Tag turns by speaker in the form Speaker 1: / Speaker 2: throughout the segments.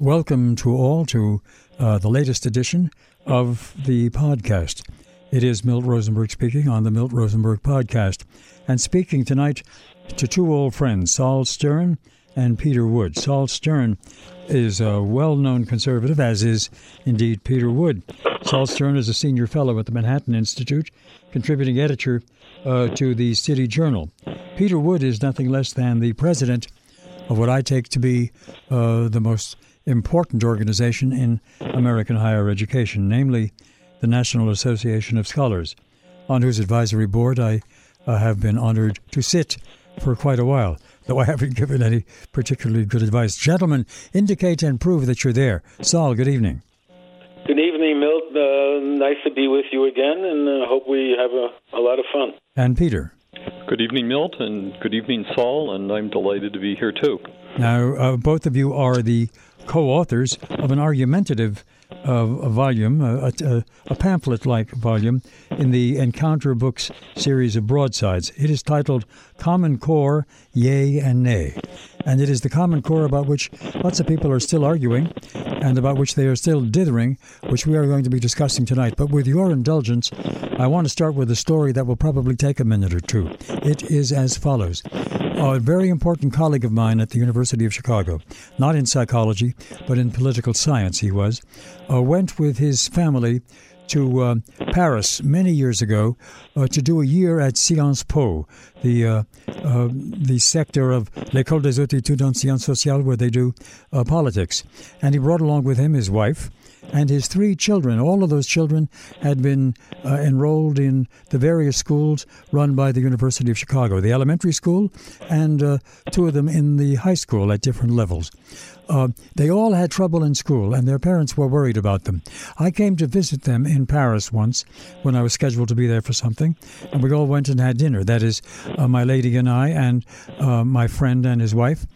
Speaker 1: Welcome to all to uh, the latest edition of the podcast. It is Milt Rosenberg speaking on the Milt Rosenberg podcast. And speaking tonight to two old friends, Sol Stern and Peter Wood. Sol Stern is a well known conservative, as is indeed Peter Wood. Sol Stern is a senior fellow at the Manhattan Institute, contributing editor uh, to the City Journal. Peter Wood is nothing less than the president of what I take to be uh, the most important organization in American higher education, namely the National Association of Scholars, on whose advisory board I uh, have been honored to sit for quite a while, though I haven't given any particularly good advice. Gentlemen, indicate and prove that you're there. Sol, good evening.
Speaker 2: Good evening, Milt. Uh, nice to be with you again, and uh, hope we have a, a lot of fun.
Speaker 1: And Peter.
Speaker 3: Good evening, Milt, and good evening, Sol, and I'm delighted to be here too.
Speaker 1: Now, uh, both of you are the co authors of an argumentative uh, volume, a, a, a pamphlet like volume, in the Encounter Books series of broadsides. It is titled Common Core, Yea and Nay. And it is the Common Core about which lots of people are still arguing and about which they are still dithering, which we are going to be discussing tonight. But with your indulgence, I want to start with a story that will probably take a minute or two. It is as follows a very important colleague of mine at the University of Chicago, not in psychology, but in political science, he was, uh, went with his family to uh, Paris many years ago uh, to do a year at Sciences Po, the uh, uh the sector of l'École des hautes en sciences sociales, where they do uh, politics. And he brought along with him his wife and his three children. All of those children had been uh, enrolled in the various schools run by the University of Chicago, the elementary school, and two of them in the high school at different levels. Uh, they all had trouble in school, and their parents were worried about them. I came to visit them in Paris once when I was scheduled to be there for something, and we all went and had dinner. That is, uh, my lady and I, and uh, my friend and his wife.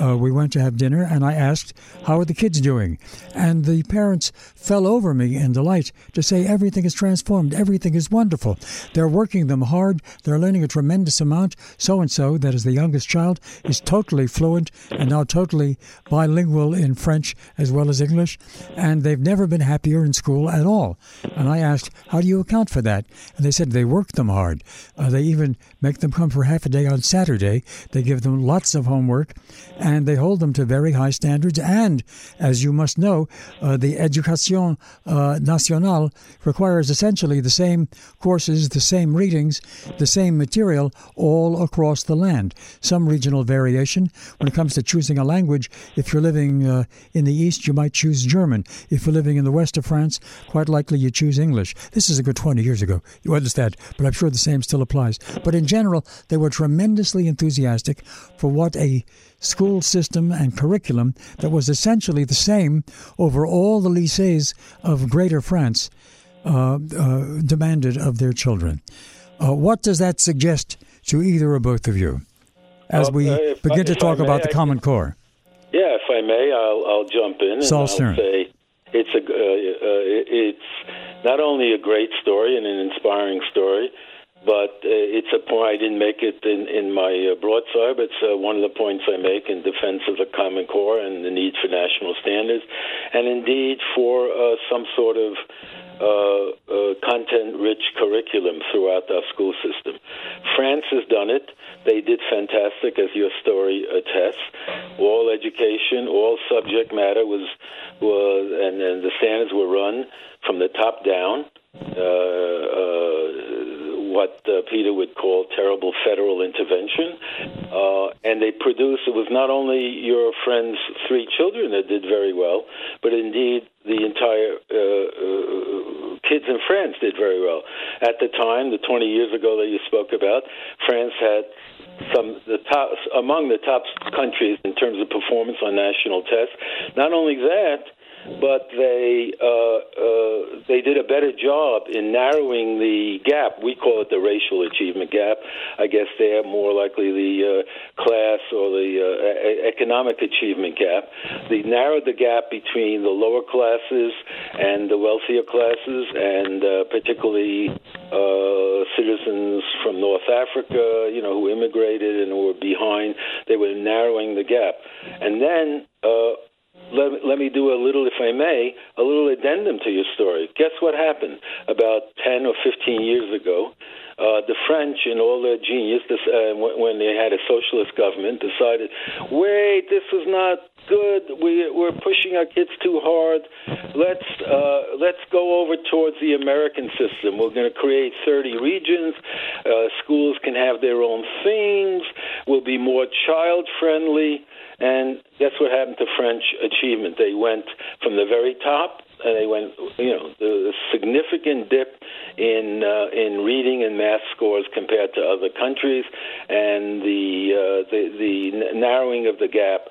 Speaker 1: Uh, we went to have dinner, and I asked, How are the kids doing? And the parents fell over me in delight to say everything is transformed, everything is wonderful. They're working them hard, they're learning a tremendous amount. So and so, that is the youngest child, is totally fluent and now totally bilingual in French as well as English, and they've never been happier in school at all. And I asked, How do you account for that? And they said they work them hard. Uh, they even make them come for half a day on Saturday. They give them lots of homework, and they hold them to very high standards. And, as you must know, uh, the education Education uh, Nationale requires essentially the same courses, the same readings, the same material all across the land. Some regional variation. When it comes to choosing a language, if you're living uh, in the East, you might choose German. If you're living in the west of France, quite likely you choose English. This is a good 20 years ago. You understand? But I'm sure the same still applies. But in general, they were tremendously enthusiastic for what a school system and curriculum that was essentially the same over all the lycées of Greater France uh, uh, demanded of their children. Uh, what does that suggest to either or both of you as we uh, begin to talk may, about the I, Common Core?
Speaker 2: I may, I'll, I'll jump in and I'll say it's a uh, uh, it's not only a great story and an inspiring story but uh, it's a point I didn't make it in, in my uh, broadside, but it's uh, one of the points I make in defense of the Common Core and the need for national standards, and indeed for uh, some sort of uh, uh, content-rich curriculum throughout our school system. France has done it. They did fantastic, as your story attests. All education, all subject matter was was, and, and the standards were run from the top down. Uh, uh, what uh, Peter would call terrible federal intervention. Uh, and they produced, it was not only your friend's three children that did very well, but indeed the entire kids in France did very well. At the time, the 20 years ago that you spoke about, France had some the top among the top countries in terms of performance on national tests. Not only that, but they uh, uh, they did a better job in narrowing the gap. We call it the racial achievement gap. I guess they are more likely the uh, class or the uh, economic achievement gap. They narrowed the gap between the lower classes and the wealthier classes, and uh, particularly uh, citizens from North Africa, you know, who immigrated and were behind. They were narrowing the gap, and then let, let me do a little, if I may, a little addendum to your story. Guess what happened about 10 or 15 years ago? Uh, the French, in all their genius, this, uh, when they had a socialist government, decided, wait, this is not good. We, we're pushing our kids too hard. Let's uh, let's go over towards the American system. We're going to create 30 regions. Uh, schools can have their own things. We'll be more child friendly. And guess what happened to French achievement? They went from the very top, and they went, you know, the significant dip in uh, in reading and math scores compared to other countries, and the uh, the the narrowing of the gap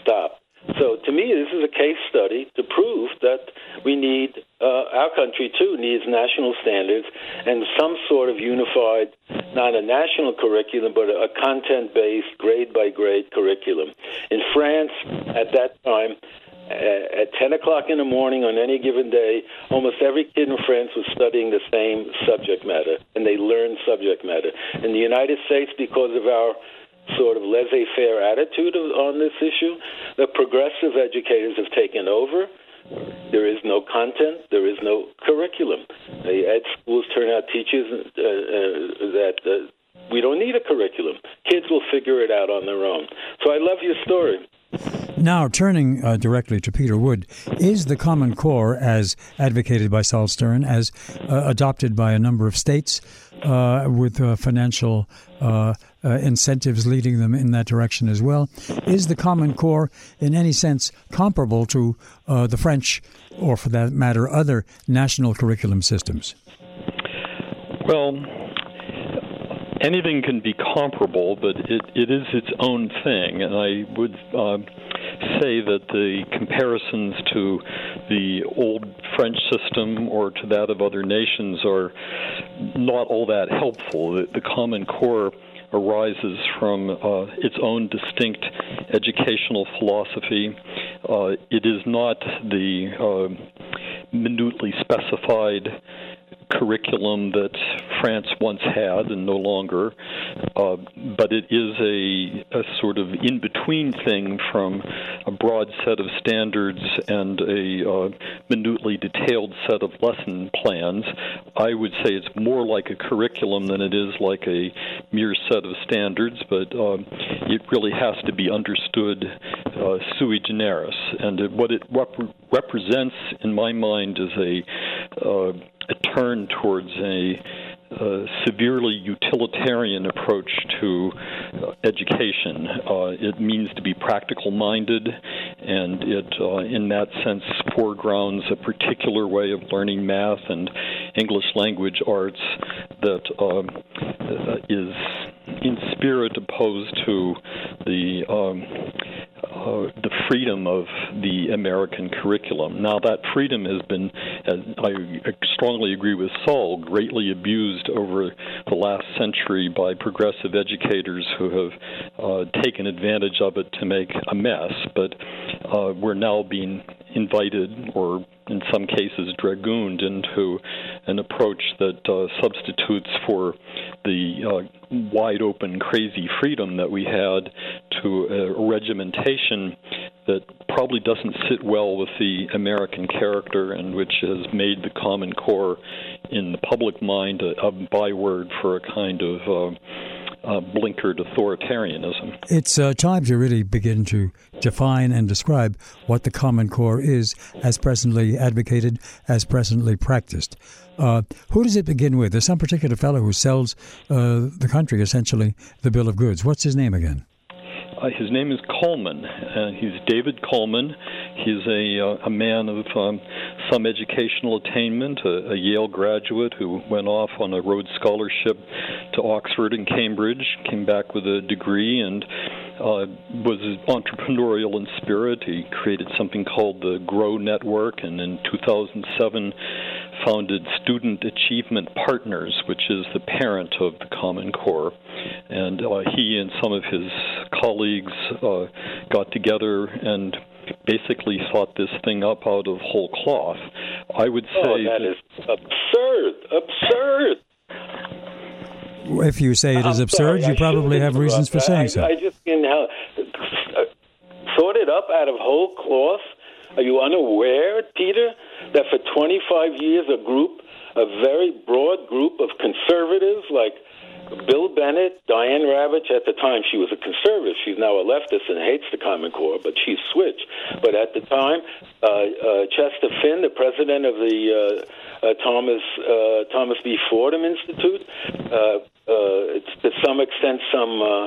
Speaker 2: stopped. So to me, this is a case study to prove that we need uh, our country too needs national standards and some sort of unified, not a national curriculum, but a content-based, grade-by-grade curriculum. In France, at that time, at 10 o'clock in the morning on any given day, almost every kid in France was studying the same subject matter, and they learned subject matter. In the United States, because of our sort of laissez faire attitude on this issue. The progressive educators have taken over. There is no content. There is no curriculum. The ed schools turn out teachers uh, uh, that uh, we don't need a curriculum. Kids will figure it out on their own. So I love your story.
Speaker 1: Now, turning uh, directly to Peter Wood, is the Common Core, as advocated by Sol Stern, as uh, adopted by a number of states, uh, with uh, financial uh, uh, incentives leading them in that direction as well, is the Common Core in any sense comparable to the French, or for that matter, other national curriculum systems?
Speaker 3: Well, anything can be comparable, but it, it is its own thing. And I would uh, say that the comparisons to the old French system or to that of other nations are not all that helpful. The, the Common Core arises from uh, its own distinct educational philosophy. Uh, it is not the uh, minutely specified curriculum that France once had and no longer, uh, but it is a, a sort of in between thing from a broad set of standards and a uh, minutely detailed set of lesson plans. I would say it's more like a curriculum than it is like a mere set of standards, but uh, it really has to be understood uh, sui generis. And what it rep- represents, in my mind, is a uh, a turn towards a severely utilitarian approach to uh, education. Uh, it means to be practical minded, and it, uh, in that sense, foregrounds a particular way of learning math and English language arts that um, is in spirit opposed to the um, uh, the freedom of the American curriculum. Now, that freedom has been, I strongly agree with Sol, greatly abused over the last century by progressive educators who have uh, taken advantage of it to make a mess. But uh, we're now being invited or in some cases dragooned into an approach that uh, substitutes for the uh, wide open, crazy freedom that we had to a regimentation that probably doesn't sit well with the American character and which has made the Common Core in the public mind a, a byword for a kind of uh, uh, blinkered authoritarianism.
Speaker 1: It's uh, time to really begin to define and describe what the Common Core is as presently advocated, as presently practiced. Uh, who does it begin with? There's some particular fellow who sells uh, the country, essentially, the bill of goods. What's his name again?
Speaker 3: Uh, his name is Coleman. Uh, he's David Coleman. He's a, uh, a man of um, some educational attainment, a, a, Yale graduate who went off on a Rhodes Scholarship to Oxford and Cambridge, came back with a degree, and uh, was entrepreneurial in spirit. He created something called the Grow Network, and in 2007 founded Student Achievement Partners, which is the parent of the Common Core. And uh, he and some of his colleagues uh, got together and basically thought this thing up out of whole cloth. I would oh, say
Speaker 2: oh, that, that is absurd, absurd.
Speaker 1: If you say it is
Speaker 2: I'm
Speaker 1: absurd,
Speaker 2: sorry,
Speaker 1: you probably have reasons for saying
Speaker 2: I,
Speaker 1: so.
Speaker 2: I just can know, thought it up out of whole cloth Are you unaware, Peter, that for 25 years a group, a very broad group of conservatives like Bill Bennett, Diane Ravitch, at the time she was a conservative. She's now a leftist and hates the Common Core, but she's switched. But at the time, uh, uh, Chester Finn, the president of the uh, uh, Thomas uh, Thomas B. Fordham Institute, uh, to some extent, some uh,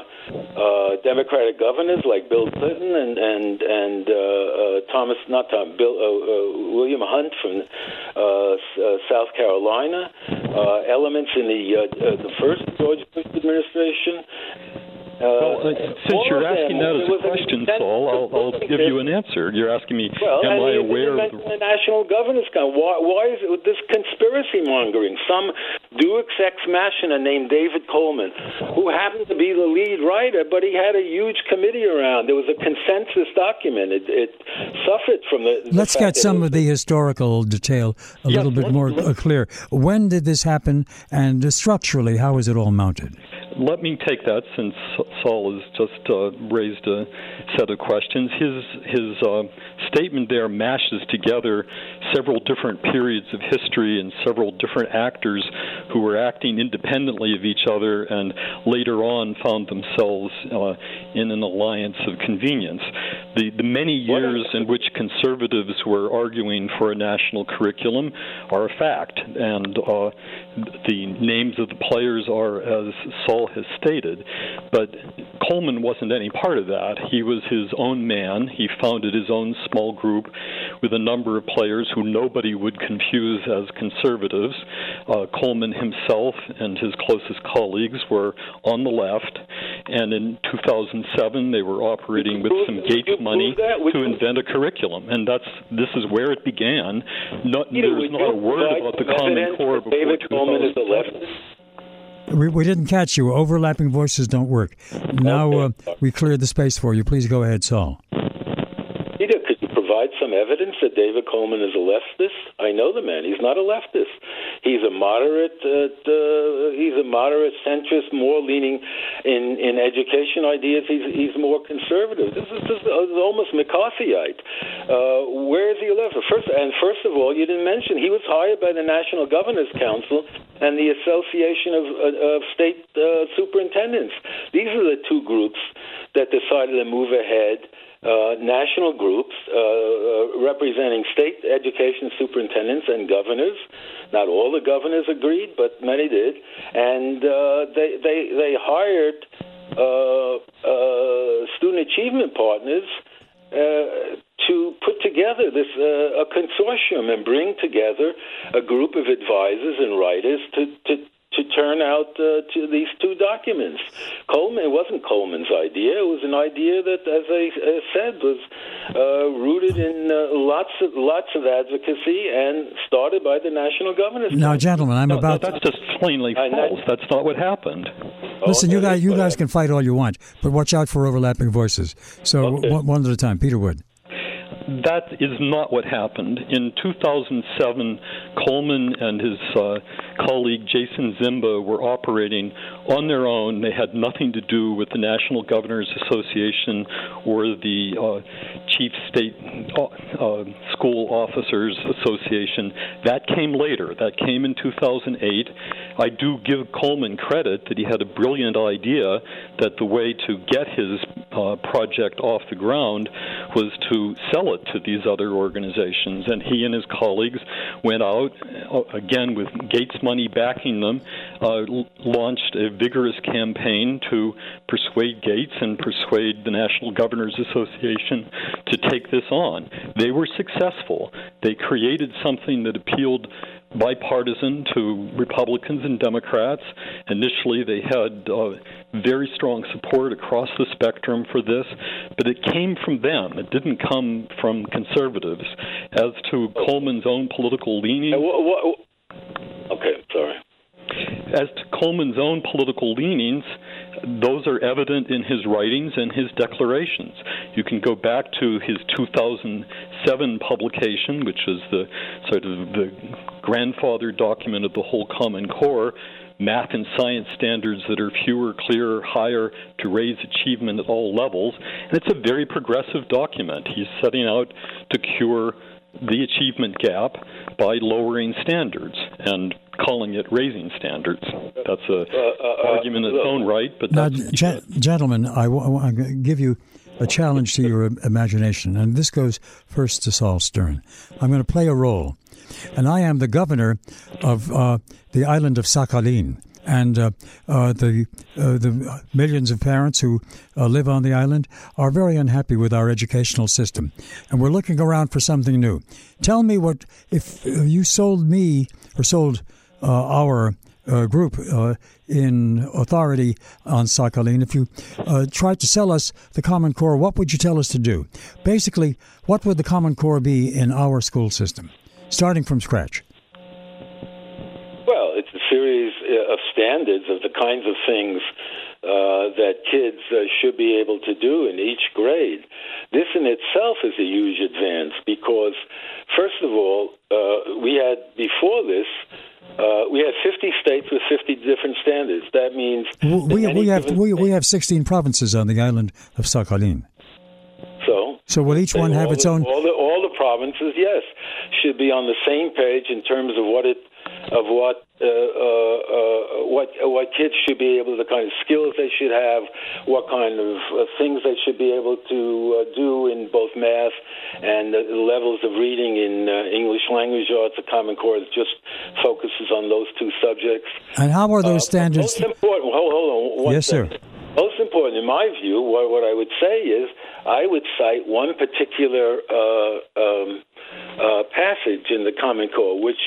Speaker 2: uh, Democratic governors like Bill Clinton and and and uh, uh, Thomas, not Tom, Bill uh, uh, William Hunt from uh, uh, South Carolina, uh, elements in the uh, uh, the first George Bush administration. Uh,
Speaker 3: well, uh, since you're asking that as a question, Sol, I'll, I'll give you an answer. You're asking me,
Speaker 2: well,
Speaker 3: am I aware of
Speaker 2: mention the National Governors Council? Why, why is it this conspiracy mongering? Some Deus Ex Machina named David Coleman, who happened to be the lead writer, but he had a huge committee around. There was a consensus document. It, it suffered from the. the
Speaker 1: Let's get some
Speaker 2: it
Speaker 1: of the historical detail a
Speaker 3: Yes,
Speaker 1: little bit more clear. When did this happen, and uh, structurally, how is it all mounted?
Speaker 3: Let me take that since Sol has just uh, raised a set of questions. His his uh, statement there mashes together several different periods of history and several different actors who were acting independently of each other and later on found themselves uh, in an alliance of convenience. The the many years in which conservatives were arguing for a national curriculum are a fact, and uh, the names of the players are as Sol has stated. But Coleman wasn't any part of that. He was his own man. He founded his own small group with a number of players who nobody would confuse as conservatives. Uh, Coleman himself and his closest colleagues were on the left, and in 2007 they were operating with some Gates money
Speaker 2: prove that? Would
Speaker 3: to invent a curriculum, and that's this is where it began. Not,
Speaker 2: Peter,
Speaker 3: there's not a word about the Common Core before
Speaker 2: Coleman is a leftist.
Speaker 1: We, we didn't catch you. Overlapping voices don't work. Now
Speaker 2: Okay.
Speaker 1: uh, we cleared the space for you. Please go ahead, Sol.
Speaker 2: Peter, could you provide some evidence that David Coleman is a leftist? I know the man. He's not a leftist. He's a moderate. Uh, uh, he's a moderate centrist, more leaning in in education ideas. He's he's more conservative. This is just uh, almost McCarthyite. Uh, where is he a leftist? First and first of all, you didn't mention he was hired by the National Governors Council and the Association of, uh, of State uh, Superintendents. These are the two groups that decided to move ahead uh, national groups uh, uh, representing state education superintendents and governors. Not all the governors agreed, but many did, and uh, they they they hired uh, student achievement partners. To put together this a consortium and bring together a group of advisors and writers to, to to turn out uh, to these two documents. Coleman, it wasn't Coleman's idea. It was an idea that, as I uh, said, was uh, rooted in uh, lots of lots of advocacy and started by the National Governors.
Speaker 1: Now, gentlemen, I'm
Speaker 3: No,
Speaker 1: about.
Speaker 3: that's just plainly false. That's not what happened.
Speaker 1: Listen, you guys, you guys can fight all you want, but watch out for overlapping voices. So
Speaker 2: Okay.
Speaker 1: one, one at a time. Peter Wood.
Speaker 3: That is not what happened. In 2007, Coleman and his uh, colleague Jason Zimba were operating on their own. They had nothing to do with the National Governors Association or the uh, Chief State uh, uh, School Officers Association. That came later. That came in 2008. I do give Coleman credit that he had a brilliant idea that the way to get his uh, project off the ground was to sell it to these other organizations. And he and his colleagues went out, uh, again with Gates money backing them, uh, launched a vigorous campaign to persuade Gates and persuade the National Governors Association to take this on. They were successful. They created something that appealed bipartisan to Republicans and Democrats. Initially, they had uh, very strong support across the spectrum for this, but it came from them. It didn't come from conservatives. As to Coleman's own political
Speaker 2: sorry.
Speaker 3: As to Coleman's own political leanings, those are evident in his writings and his declarations. You can go back to his 2007 publication, which is the sort of the grandfather document of the whole Common Core. math and science standards that are fewer, clearer, higher to raise achievement at all levels. And it's a very progressive document. He's setting out to cure the achievement gap by lowering standards and calling it raising standards. That's an uh, uh, uh argument in its own right. But
Speaker 1: now, gentlemen, I want to give you a challenge to your imagination, and this goes first to Sol Stern. I'm going to play a role, and I am the governor of uh, the island of Sakhalin and uh, uh, the uh, the millions of parents who uh, live on the island are very unhappy with our educational system, and we're looking around for something new. Tell me what if you sold me or sold uh, our uh, group in authority on Sakhalin. If you tried to sell us the Common Core, what would you tell us to do? Basically, what would the Common Core be in our school system, starting from scratch?
Speaker 2: Well, it's a series uh, of standards of the kinds of things uh, that kids uh, should be able to do in each grade. This in itself is a huge advance because, first of all, uh, we had before this. Uh, we had 50 states with 50 different standards. That means
Speaker 1: we, we have we, we have 16 provinces on the island of Sakhalin.
Speaker 2: So,
Speaker 1: so will each one have its
Speaker 2: the,
Speaker 1: own?
Speaker 2: All the, all the provinces, yes, should be on the same page in terms of what it of what uh, uh, uh, what what kids should be able, the kind of skills they should have, what kind of uh, things they should be able to uh, do in both math and the levels of reading in uh, English language arts. The Common Core just focuses on those two subjects.
Speaker 1: And how are those standards?
Speaker 2: Most important. Hold, hold on.
Speaker 1: yes, second. sir.
Speaker 2: Most important, in my view, what, what I would say is I would cite one particular um, passage in the Common Core, which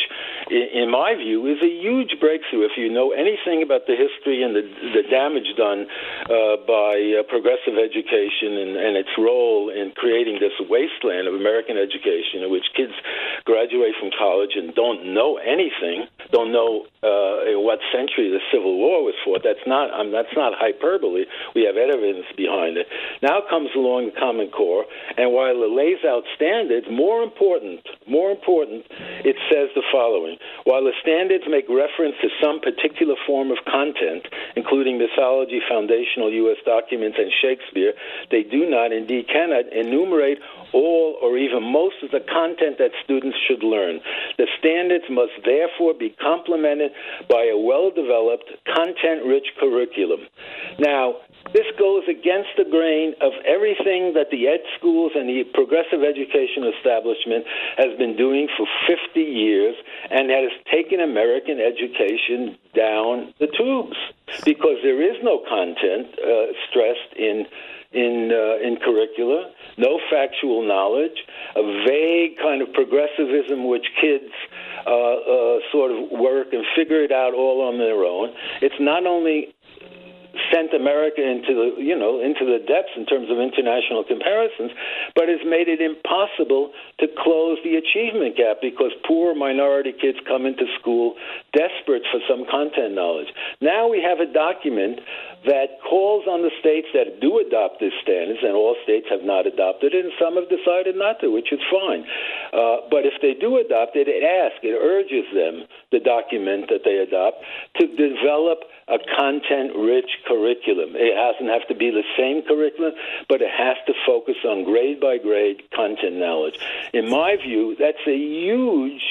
Speaker 2: in my view, is a huge breakthrough. If you know anything about the history and the, the damage done uh, by uh, progressive education and, and its role in creating this wasteland of American education, in which kids graduate from college and don't know anything, don't know uh, in what century the Civil War was fought. That's not that's not hyperbole. We have evidence behind it. Now comes along Common Core, and while it lays out standards, more important, more important, it says the following. While the standards make reference to some particular form of content, including mythology, foundational U.S. documents, and Shakespeare, they do not, indeed cannot, enumerate all or even most of the content that students should learn. The standards must therefore be complemented by a well developed, content rich curriculum. Now, this goes against the grain of everything that the ed schools and the progressive education establishment has been doing for 50 years and that has taken American education down the tubes because there is no content uh, stressed in in uh, in curricula, no factual knowledge, a vague kind of progressivism which kids uh, uh, sort of work and figure it out all on their own. It's not only sent America into the you know into the depths in terms of international comparisons, but has made it impossible to close the achievement gap because poor minority kids come into school desperate for some content knowledge. Now we have a document that calls on the states that do adopt these standards, and all states have not adopted it, and some have decided not to, which is fine. Uh, but if they do adopt it, it asks, it urges them, the document that they adopt, to develop a content rich curriculum. It doesn't have to be the same curriculum, but it has to focus on grade by grade content knowledge. In my view, that's a huge,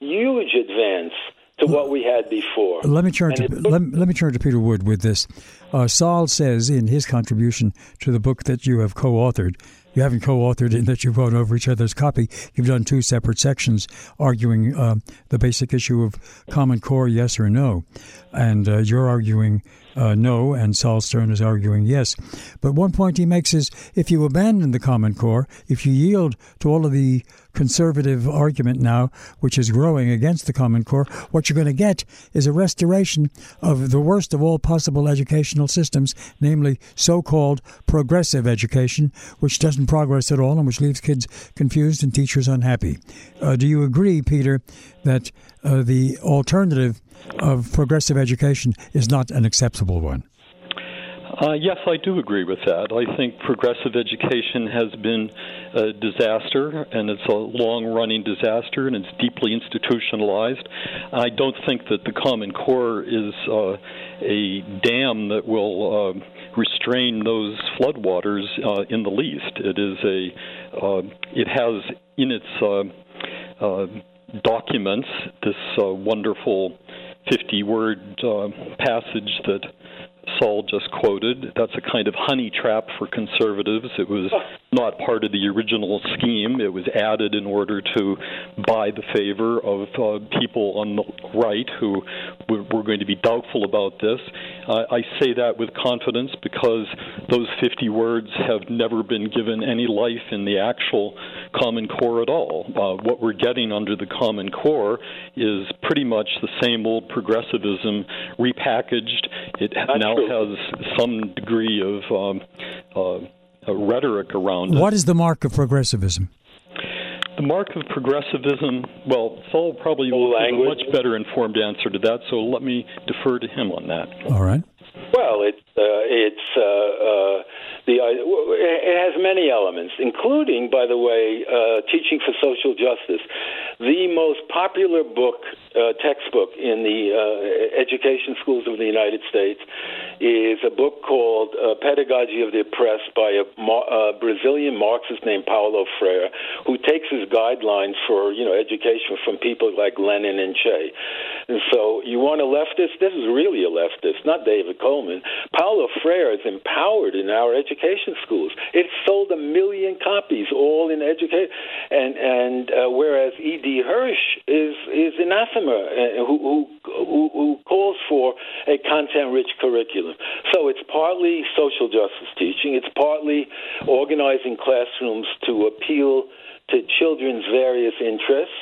Speaker 2: huge advance to what we had before.
Speaker 1: Let me turn to let, let, me turn to Peter Wood with this. Uh, Sol says in his contribution to the book that you have co-authored you haven't co-authored in that you wrote over each other's copy. You've done two separate sections arguing uh, the basic issue of Common Core, yes or no, and uh, you're arguing uh, no, and Sol Stern is arguing yes. But one point he makes is if you abandon the Common Core, if you yield to all of the conservative argument now, which is growing against the Common Core, what you're going to get is a restoration of the worst of all possible educational systems, namely so called progressive education, which doesn't progress at all and which leaves kids confused and teachers unhappy. Uh, do you agree, Peter, that uh, the alternative of progressive education is not an acceptable one?
Speaker 3: Uh, yes, I do agree with that. I think progressive education has been a disaster, and it's a long running disaster, and it's deeply institutionalized. I don't think that the Common Core is uh, a dam that will uh, restrain those floodwaters uh, in the least. It is a, uh, it has in its uh, documents this uh, wonderful 50 word uh, passage that Sol just quoted. That's a kind of honey trap for conservatives. It was not part of the original scheme. It was added in order to buy the favor of uh, people on the right who were going to be doubtful about this. Uh, I say that with confidence because those 50 words have never been given any life in the actual Common Core at all. Uh, what we're getting under the Common Core is pretty much the same old progressivism repackaged. It
Speaker 2: That's
Speaker 3: now. Has some degree of um, uh, rhetoric around
Speaker 1: it. What is the mark of progressivism?
Speaker 3: The mark of progressivism, well, Sol probably will have a much better informed answer to that, so let me defer to him on that.
Speaker 1: All right.
Speaker 2: Well, it, uh, it's uh, uh, the uh, it has many elements, including, by the way, uh, teaching for social justice. The most popular book, uh, textbook in the education schools of the United States, is a book called Pedagogy of the Oppressed by a, a Brazilian Marxist named Paulo Freire, who takes his guidelines for you know education from people like Lenin and Che. And so, you want a leftist? This is really a leftist, not David Coleman. Paulo Freire is empowered in our education schools. It sold a million copies, all in education. And and uh, whereas E.D. Hirsch is is anathema, uh, who, who who calls for a content-rich curriculum. So it's partly social justice teaching. It's partly organizing classrooms to appeal to children's various interests.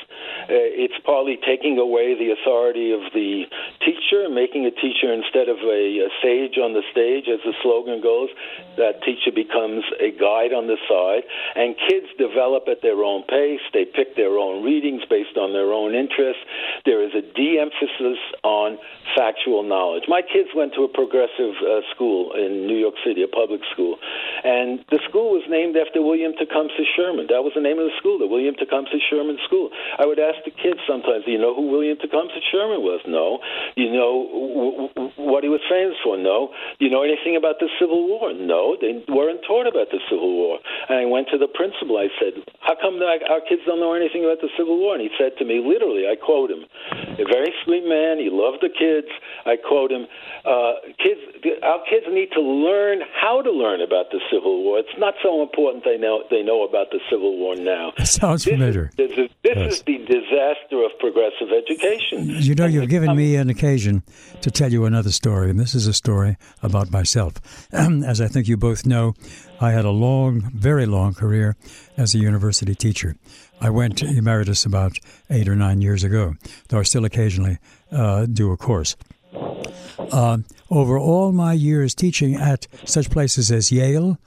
Speaker 2: Uh, it's partly taking away the authority of the teacher, making a teacher instead of a, a, sage on the stage, as the slogan goes. That teacher becomes a guide on the side, and kids develop at their own pace. They pick their own readings based on their own interests. There is a de-emphasis on factual knowledge. My kids went to a progressive uh, school in New York City, a public school, and the school was named after William Tecumseh Sherman. That was the name of the school, the William Tecumseh Sherman School. I would ask the kids sometimes, do you know who William Tecumseh Sherman was? No. You know w- w- what he was famous for? No. Do you know anything about the Civil War? No. They weren't taught about the Civil War. And I went to the principal. I said, how come our kids don't know anything about the Civil War? And he said to me, literally, I quote him, a very sweet man. He loved the kids. I quote him, uh, kids, our kids need to learn how to learn about the Civil War. It's not so important they know they know about the Civil War now.
Speaker 1: It sounds
Speaker 2: this
Speaker 1: familiar.
Speaker 2: Is, this, is, this yes. is the disaster of progressive education.
Speaker 1: You know, you've given me an occasion to tell you another story, and this is a story about myself. As I think you both know, I had a long, very long career as a university teacher. I went emeritus about eight or nine years ago, though I still occasionally uh, do a course. Uh, over all my years teaching at such places as Yale,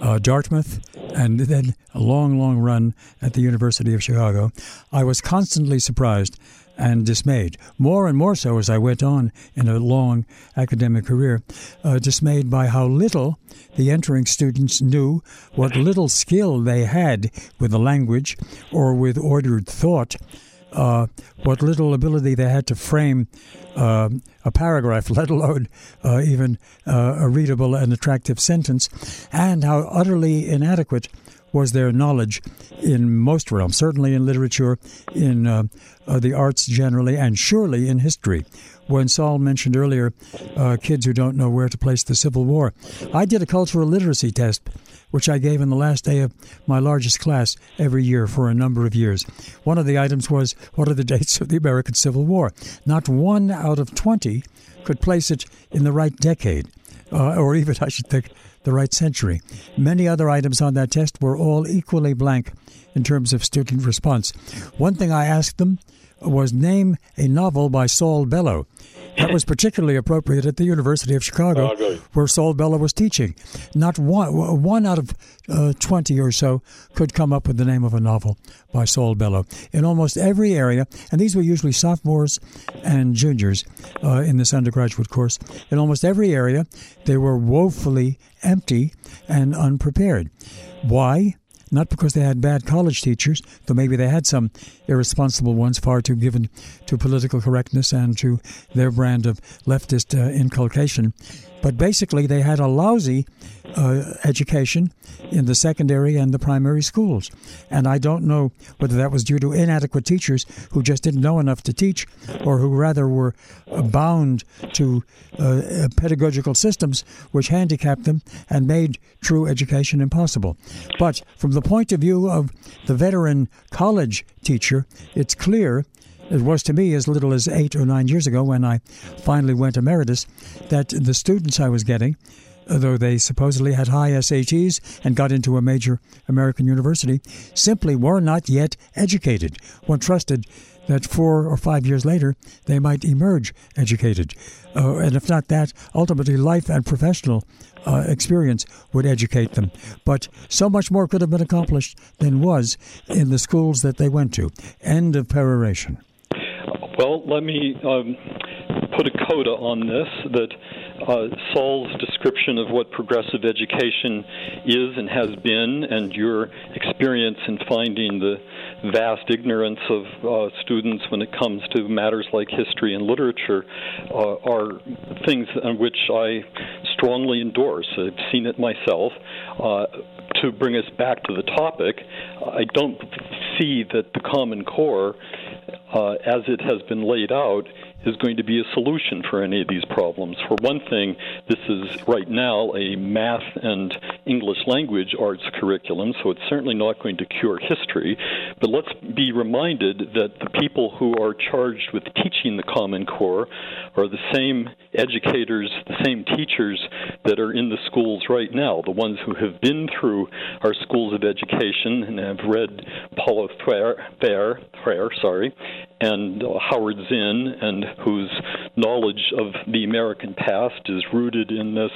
Speaker 1: uh, Dartmouth, and then a long, long run at the University of Chicago, I was constantly surprised and dismayed. More and more so as I went on in a long academic career, uh, dismayed by how little the entering students knew, what little skill they had with the language or with ordered thought. Uh, what little ability they had to frame uh, a paragraph, let alone uh, even uh, a readable and attractive sentence, and how utterly inadequate was their knowledge in most realms, certainly in literature, in uh, uh, the arts generally, and surely in history. When Sol mentioned earlier uh, kids who don't know where to place the Civil War, I did a cultural literacy test, which I gave in the last day of my largest class every year for a number of years. One of the items was, What are the dates of the American Civil War? Not one out of 20 could place it in the right decade, uh, or even, I should think, the right century. Many other items on that test were all equally blank in terms of student response. One thing I asked them was name a novel by Saul Bellow. That was particularly appropriate at the University of Chicago, where Saul Bellow was teaching. Not one, one out of uh, 20 or so could come up with the name of a novel by Saul Bellow. In almost every area, and these were usually sophomores and juniors uh, in this undergraduate course, in almost every area, they were woefully empty and unprepared. Why? Not because they had bad college teachers, though maybe they had some irresponsible ones far too given to political correctness and to their brand of leftist uh, inculcation. But basically, they had a lousy uh, education in the secondary and the primary schools. And I don't know whether that was due to inadequate teachers who just didn't know enough to teach, or who rather were uh, bound to uh, pedagogical systems which handicapped them and made true education impossible. But from the point of view of the veteran college teacher, it's clear it was to me as little as eight or nine years ago when I finally went emeritus that the students I was getting, though they supposedly had high SATs and got into a major American university, simply were not yet educated. One trusted that four or five years later they might emerge educated. Uh, and if not that, ultimately life and professional uh, experience would educate them. But so much more could have been accomplished than was in the schools that they went to. End of peroration.
Speaker 3: Well, let me um, put a coda on this that uh, Sol's description of what progressive education is and has been, and your experience in finding the vast ignorance of uh, students when it comes to matters like history and literature, uh, are things on which I strongly endorse. I've seen it myself. Uh, to bring us back to the topic, I don't see that the Common Core, uh, as it has been laid out, is going to be a solution for any of these problems. For one thing, this is right now a math and English language arts curriculum, so it's certainly not going to cure history. But let's be reminded that the people who are charged with teaching the Common Core are the same educators, the same teachers that are in the schools right now, the ones who have been through our schools of education and have read Paulo Freire, Freire sorry, and Howard Zinn, and whose knowledge of the American past is rooted in this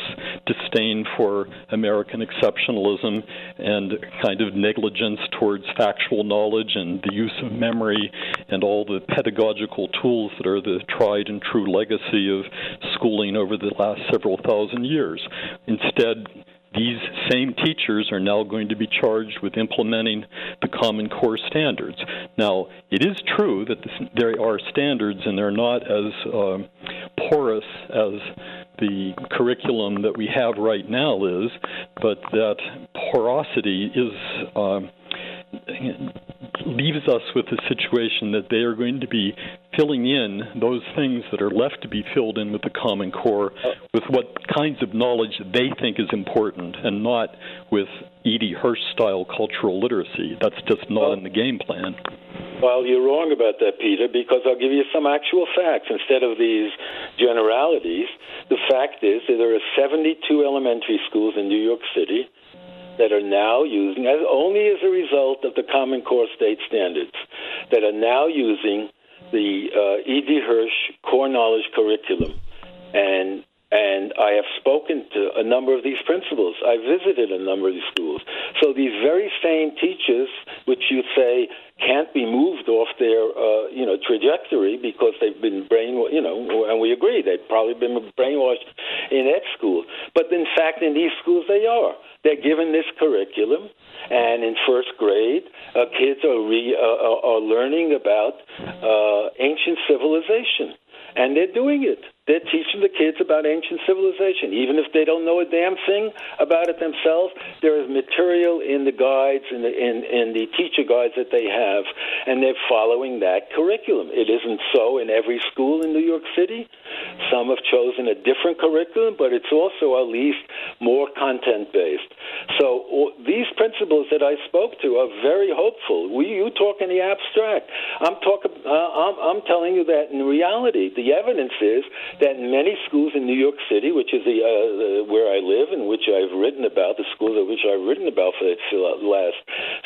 Speaker 3: disdain for American exceptionalism and kind of negligence towards factual knowledge and the use of memory and all the pedagogical tools that are the tried and true legacy of schooling over the last several thousand years. Instead, these same teachers are now going to be charged with implementing the Common Core standards. Now, it is true that this, there are standards and they're not as uh, porous as the curriculum that we have right now is, but that porosity is. Uh, leaves us with the situation that they are going to be filling in those things that are left to be filled in with the Common Core with what kinds of knowledge they think is important and not with E.D. Hirsch style cultural literacy. That's just not in the game plan.
Speaker 2: Well, you're wrong about that, Peter, because I'll give you some actual facts instead of these generalities. The fact is that there are 72 elementary schools in New York City that are now using, as only as a result of the Common Core state standards, that are now using the uh, E.D. Hirsch core knowledge curriculum. And and I have spoken to a number of these principals. I visited a number of these schools. So these very same teachers, which you say can't be moved off their, uh, you know, trajectory because they've been brainwashed, you know, and we agree they've probably been brainwashed in ed school. But in fact, in these schools, they are. They're given this curriculum, and in first grade, uh, kids are re, uh, are learning about uh, ancient civilization, and they're doing it. They're teaching the kids about ancient civilization. Even if they don't know a damn thing about it themselves, there is material in the guides, in the, in, in the teacher guides that they have, and they're following that curriculum. It isn't so in every school in New York City, Some have chosen a different curriculum, but it's also at least more content based. So these principals that I spoke to are very hopeful. We, you talk in the abstract. I'm talking. Uh, I'm, I'm telling you that in reality, the evidence is that many schools in New York City, which is the, uh, the where I live and which I've written about, the schools at which I've written about for the last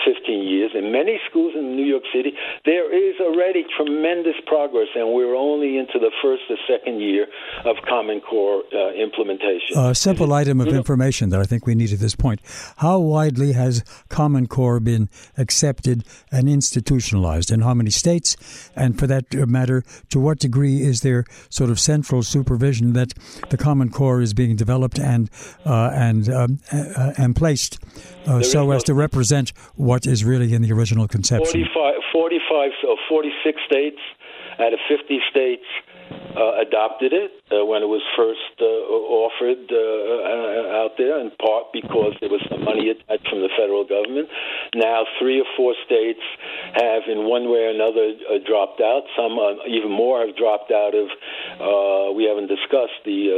Speaker 2: 15 years, in many schools in New York City, there is already tremendous progress, and we're only into the first or second year of Common Core uh, implementation.
Speaker 1: A simple item of information that I think we need at this point. How widely has Common Core been accepted and institutionalized? In how many states? And for that matter, to what degree is there sort of central supervision that the Common Core is being developed and uh, and um, uh, and placed uh, so as to represent what is really in the original conception?
Speaker 2: 45, 45 so 46 states out of 50 states uh, adopted it uh, when it was first uh, offered uh, uh, out there, in part because there was some money attached from the federal government. Now, three or four states have, in one way or another, uh, dropped out. Some, even more, have dropped out of. we haven't discussed the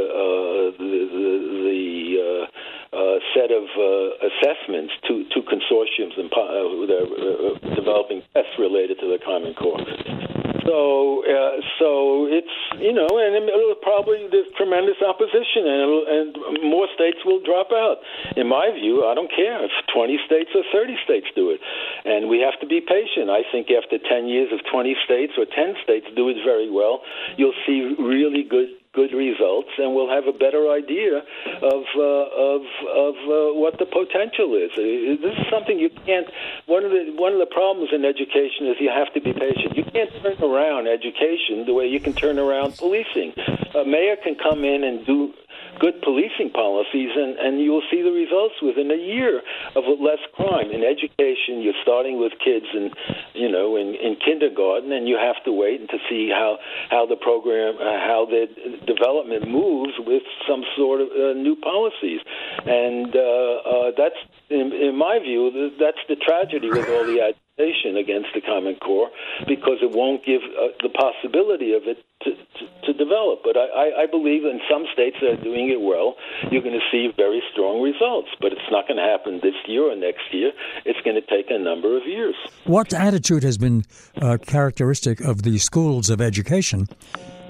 Speaker 2: the the, the uh, set of uh, assessments to, to consortiums and uh, that are developing tests related to the Common Core. So, uh, so it's you know, and it'll probably there's tremendous opposition, and and more states will drop out. In my view, I don't care if 20 states or 30 states do it, and we have to be patient. I think after 10 years of 20 states or 10 states do it very well, you'll see really good good results, and we'll have a better idea of uh, of of uh, what the potential is. Uh, this is something you can't. One of the one of the problems in education is you have to be patient. You can't turn around education the way you can turn around policing. A mayor can come in and do good policing policies, and, and you will see the results within a year of less crime. In education, you're starting with kids in, you know, in, in kindergarten, and you have to wait to see how how the program, uh, how the development moves with some sort of uh, new policies, and uh, uh, that's, in, in my view, that's the tragedy with all the against the Common Core because it won't give uh, the possibility of it to, to, to develop. But I, I, believe in some states that are doing it well, you're going to see very strong results. But it's not going to happen this year or next year. It's going to take a number of years.
Speaker 1: What attitude has been uh, characteristic of the schools of education?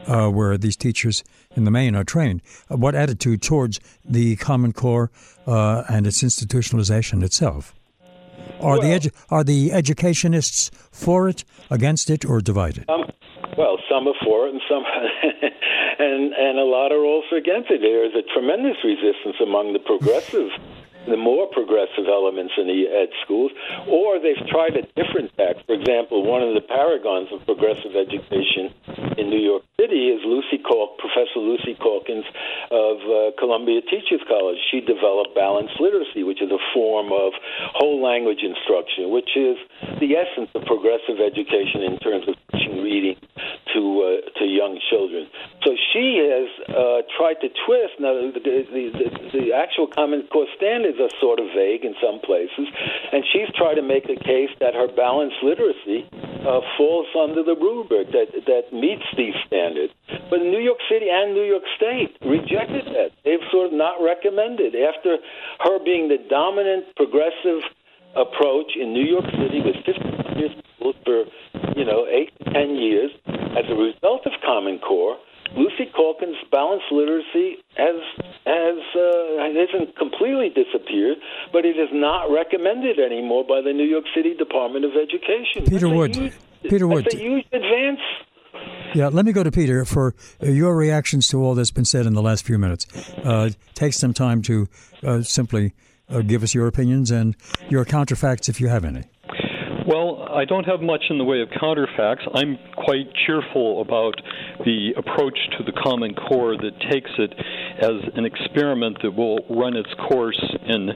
Speaker 1: Uh, where these teachers in the main are trained. What attitude towards the Common Core uh, and its institutionalization itself? Are well, the edu- are the educationists for it, against it, or divided?
Speaker 2: Um, well, some are for it, and some, and and a lot are also against it. There is a tremendous resistance among the progressive the more progressive elements in the ed schools, or they've tried a different tack. For example, one of the paragons of progressive education in New York City is Lucy Calk, Professor Lucy Calkins of uh, Columbia Teachers College. She developed balanced literacy, which is a form of whole language instruction, which is the essence of progressive education in terms of teaching reading to uh, to young children. So she has uh, tried to twist. Now, the, the, the, the actual Common Core standards are sort of vague in some places, and she's tried to make a case that her balanced literacy uh, falls under the rubric that that meets these standards. But New York City and New York State rejected that. They've sort of not recommended after her being the dominant progressive approach in New York City with 50 years for you know eight to ten years as a result of Common Core Lucy Calkins' balanced literacy has has uh, hasn't completely disappeared, but it is not recommended anymore by the New York City Department of Education.
Speaker 1: Peter that's Wood. Huge,
Speaker 2: Peter
Speaker 1: Wood.
Speaker 2: That's a huge advance.
Speaker 1: Yeah, let me go to Peter for your reactions to all that's been said in the last few minutes. Uh, take some time to uh, simply uh, give us your opinions and your counterfacts if you have any.
Speaker 3: I don't have much in the way of counterfacts. I'm quite cheerful about the approach to the Common Core that takes it as an experiment that will run its course in,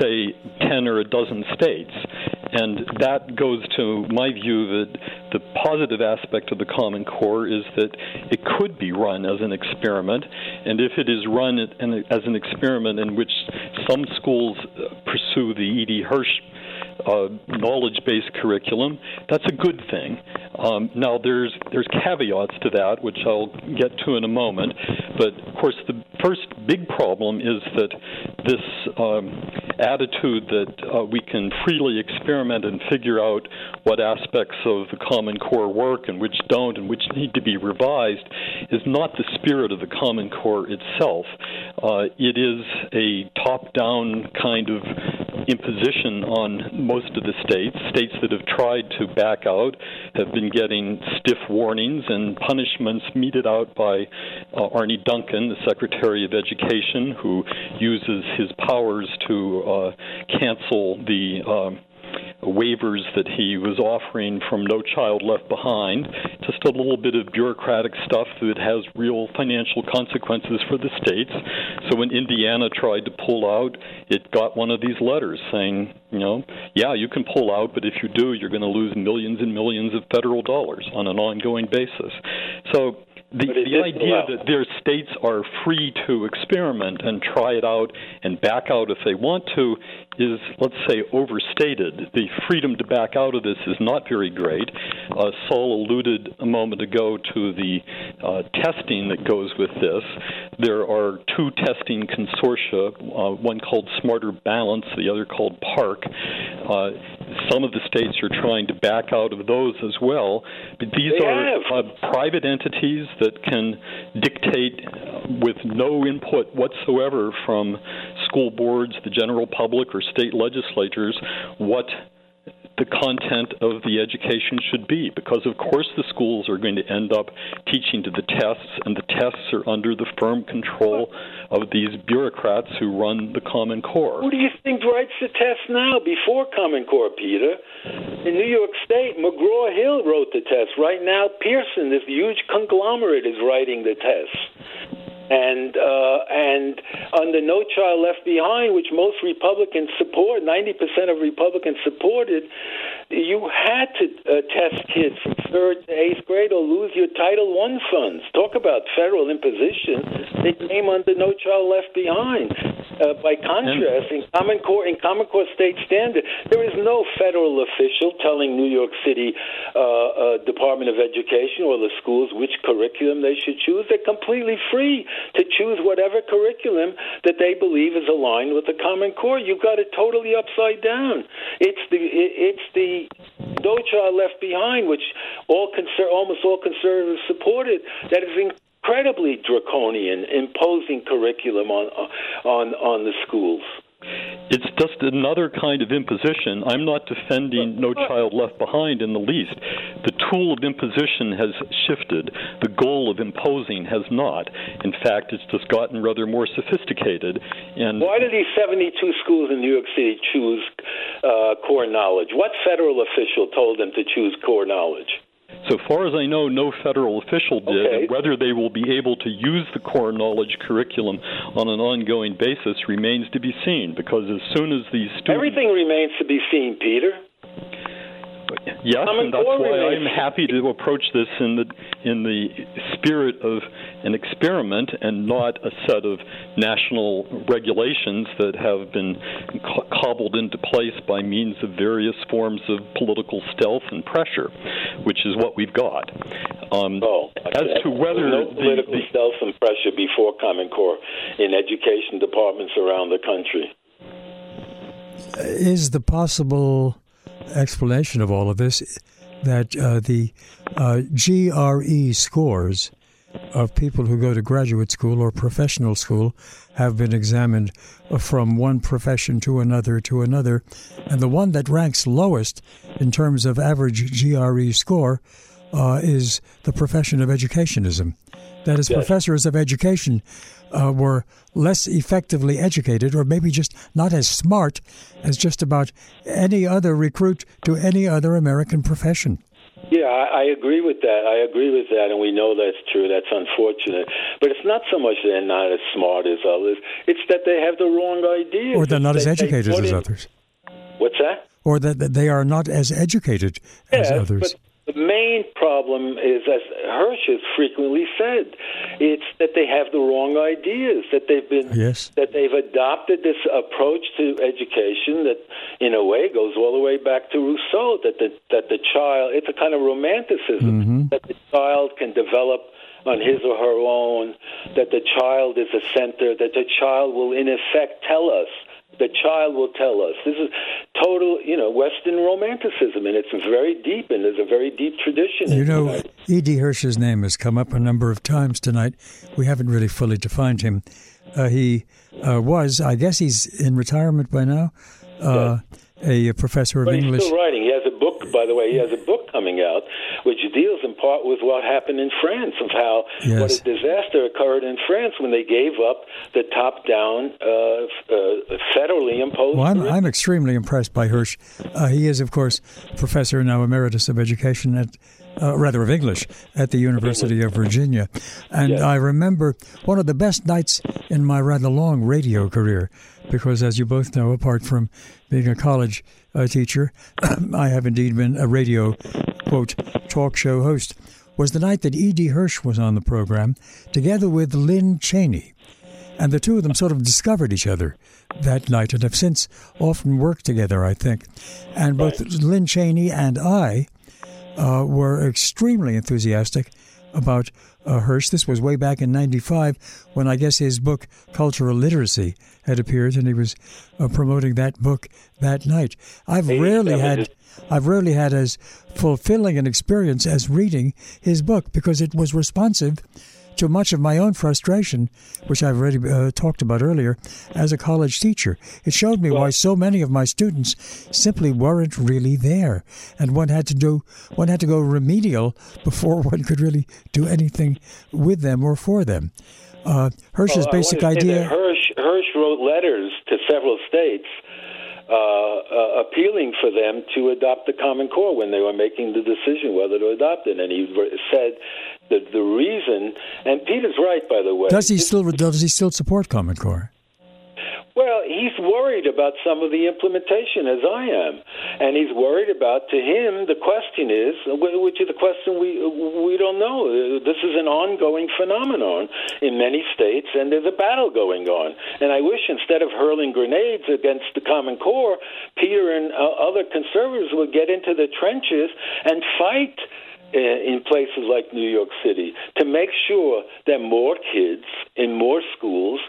Speaker 3: say, 10 or a dozen states. And that goes to my view that the positive aspect of the Common Core is that it could be run as an experiment. And if it is run as an experiment in which some schools pursue the E.D. Hirsch uh, knowledge based curriculum, that's a good thing. Um, now, there's there's caveats to that, which I'll get to in a moment. But of course, the first big problem is that this um, attitude that uh, we can freely experiment and figure out what aspects of the Common Core work and which don't and which need to be revised is not the spirit of the Common Core itself. Uh, it is a top-down kind of imposition on most of the states. States that have tried to back out have been getting stiff warnings and punishments meted out by uh, Arne Duncan, the Secretary of Education, who uses his powers to uh, cancel the uh, waivers that he was offering from No Child Left Behind, just a little bit of bureaucratic stuff that has real financial consequences for the states. So when Indiana tried to pull out, it got one of these letters saying, you know, yeah, you can pull out, but if you do, you're going to lose millions and millions of federal dollars on an ongoing basis. So the, the idea that their states are free to experiment and try it out and back out if they want to is, let's say, overstated. The freedom to back out of this is not very great. Uh, Sol alluded a moment ago to the uh, testing that goes with this. There are two testing consortia, uh, one called Smarter Balance, the other called PARCC. Some of the states are trying to back out of those as well. But these
Speaker 2: they
Speaker 3: are uh, private entities that can dictate with no input whatsoever from school boards, the general public, or state legislatures what the content of the education should be because of course the schools are going to end up teaching to the tests and the tests are under the firm control of these bureaucrats who run the common core.
Speaker 2: Who do you think writes the tests now before common core peter? In new york state mcgraw-hill wrote the tests. Right now pearson this huge conglomerate is writing the tests and uh, and under No Child Left Behind, which most Republicans support, 90% of Republicans supported, you had to uh, test kids from third to eighth grade or lose your Title I funds. Talk about federal imposition. They came under No Child Left Behind. Uh, by contrast, in Common Core, in Common Core state standard, there is no federal official telling New York City uh, uh, Department of Education or the schools which curriculum they should choose. They're completely free to choose whatever curriculum that they believe is aligned with the Common Core. You've got it totally upside down. It's the it's the No Child Left Behind, which all conser- almost all conservatives supported. That is incredibly draconian, imposing curriculum on on on the schools.
Speaker 3: It's just another kind of imposition. I'm not defending No Child Left Behind in the least. The tool of imposition has shifted. The goal of imposing has not. In fact, it's just gotten rather more sophisticated. And
Speaker 2: why do these 72 schools in New York City choose uh, core knowledge? What federal official told them to choose core knowledge?
Speaker 3: So far as I know, no federal official did.
Speaker 2: Okay.
Speaker 3: Whether they will be able to use the core knowledge curriculum on an ongoing basis remains to be seen. Because as soon as these students,
Speaker 2: everything remains to be seen, Peter.
Speaker 3: Yes, and that's why I'm happy to approach this in the in the spirit of an experiment and not a set of national regulations that have been co- cobbled into place by means of various forms of political stealth and pressure, which is what we've got.
Speaker 2: Um, oh,
Speaker 3: as to whether
Speaker 2: no political
Speaker 3: the, the,
Speaker 2: stealth and pressure before Common Core in education departments around the country.
Speaker 1: Is the possible explanation of all of this that uh, the uh, GRE scores of people who go to graduate school or professional school have been examined from one profession to another to another. And the one that ranks lowest in terms of average GRE score uh, is the profession of educationism. That is, yes. professors of education uh, were less effectively educated, or maybe just not as smart as just about any other recruit to any other American profession.
Speaker 2: Yeah, I, I agree with that. I agree with that, and we know that's true. That's unfortunate. But it's not so much that they're not as smart as others; it's that they have the wrong ideas.
Speaker 1: Or they're not
Speaker 2: as
Speaker 1: educated as others.
Speaker 2: What's that?
Speaker 1: Or that, that they are not as educated as others.
Speaker 2: But the main problem is, as Hirsch has frequently said, it's that they have the wrong ideas. That they've been
Speaker 1: yes.
Speaker 2: that they've adopted this approach to education that, in a way, goes all the way back to Rousseau. That the that the child it's a kind of romanticism
Speaker 1: mm-hmm.
Speaker 2: that the child can develop on his or her own. That the child is a center. That the child will, in effect, tell us the child will tell us. This is total, you know, Western romanticism, and it's very deep, and there's a very deep tradition.
Speaker 1: You know, E.D. Hirsch's name has come up a number of times tonight. We haven't really fully defined him. Uh, he uh, was, I guess he's in retirement by now, uh, a professor of
Speaker 2: but
Speaker 1: English.
Speaker 2: He's still writing. He has a book, by the way. He has a book which deals in part with what happened in France, of how
Speaker 1: yes.
Speaker 2: what a disaster occurred in France when they gave up the top-down, uh, uh, federally imposed.
Speaker 1: Well, I'm, I'm, extremely impressed by Hirsch. Uh, he is, of course, professor now emeritus of education at. Uh, rather of English at the University of Virginia. And
Speaker 2: yes.
Speaker 1: I remember one of the best nights in my rather long radio career, because as you both know, apart from being a college uh, teacher, I have indeed been a radio, quote, talk show host, was the night that E.D. Hirsch was on the program together with Lynn Cheney. And the two of them sort of discovered each other that night and have since often worked together, I think. And both
Speaker 2: right.
Speaker 1: Lynn Cheney and I uh, were extremely enthusiastic about uh, Hirsch. This was way back in 95 when I guess his book, Cultural Literacy, had appeared, and he was uh, promoting that book that night. I've rarely had. I've rarely had as fulfilling an experience as reading his book because it was responsive to much of my own frustration, which I've already uh, talked about earlier, as a college teacher. It showed me why so many of my students simply weren't really there, and one had to do one had to go remedial before one could really do anything with them or for them. Uh, Hirsch's
Speaker 2: well,
Speaker 1: basic idea.
Speaker 2: Hirsch, Hirsch wrote letters to several states. Uh, uh, appealing for them to adopt the Common Core when they were making the decision whether to adopt it. And he said that the reason, and Peter's right, by the way.
Speaker 1: Does he still does he still support Common Core?
Speaker 2: Well, he's worried about some of the implementation, as I am, and he's worried about. To him, the question is, which is the question we we don't know. This is an ongoing phenomenon in many states, and there's a battle going on. And I wish instead of hurling grenades against the Common Core, Peter and uh, other conservatives would get into the trenches and fight in places like New York City to make sure that more kids in more schools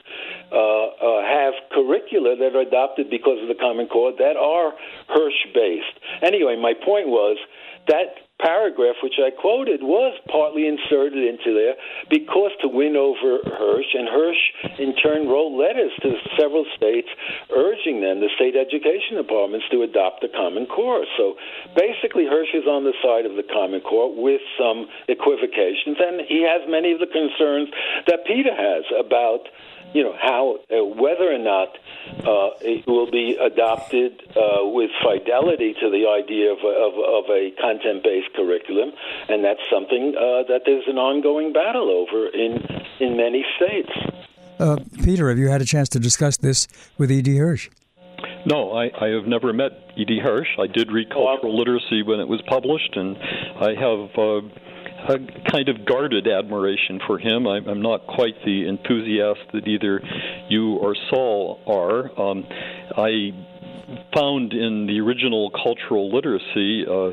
Speaker 2: uh, uh, have curricula that are adopted because of the Common Core that are Hirsch based. Anyway, my point was that paragraph which I quoted was partly inserted into there because to win over Hirsch, and Hirsch in turn wrote letters to several states urging them, the state education departments, to adopt the Common Core. So basically, Hirsch is on the side of the Common Core with some equivocations, and he has many of the concerns that Peter has about you know how uh, whether or not uh, it will be adopted uh, with fidelity to the idea of, of, of a content-based curriculum, and that's something uh, that there's an ongoing battle over in in many states.
Speaker 1: Uh, Peter, have you had a chance to discuss this with E.D. Hirsch?
Speaker 3: No, I, I have never met E.D. Hirsch. I did read Cultural Literacy when it was published, and I have uh, a kind of guarded admiration for him. I'm, I'm not quite the enthusiast that either you or Sol are. Um, I found in the original cultural literacy uh,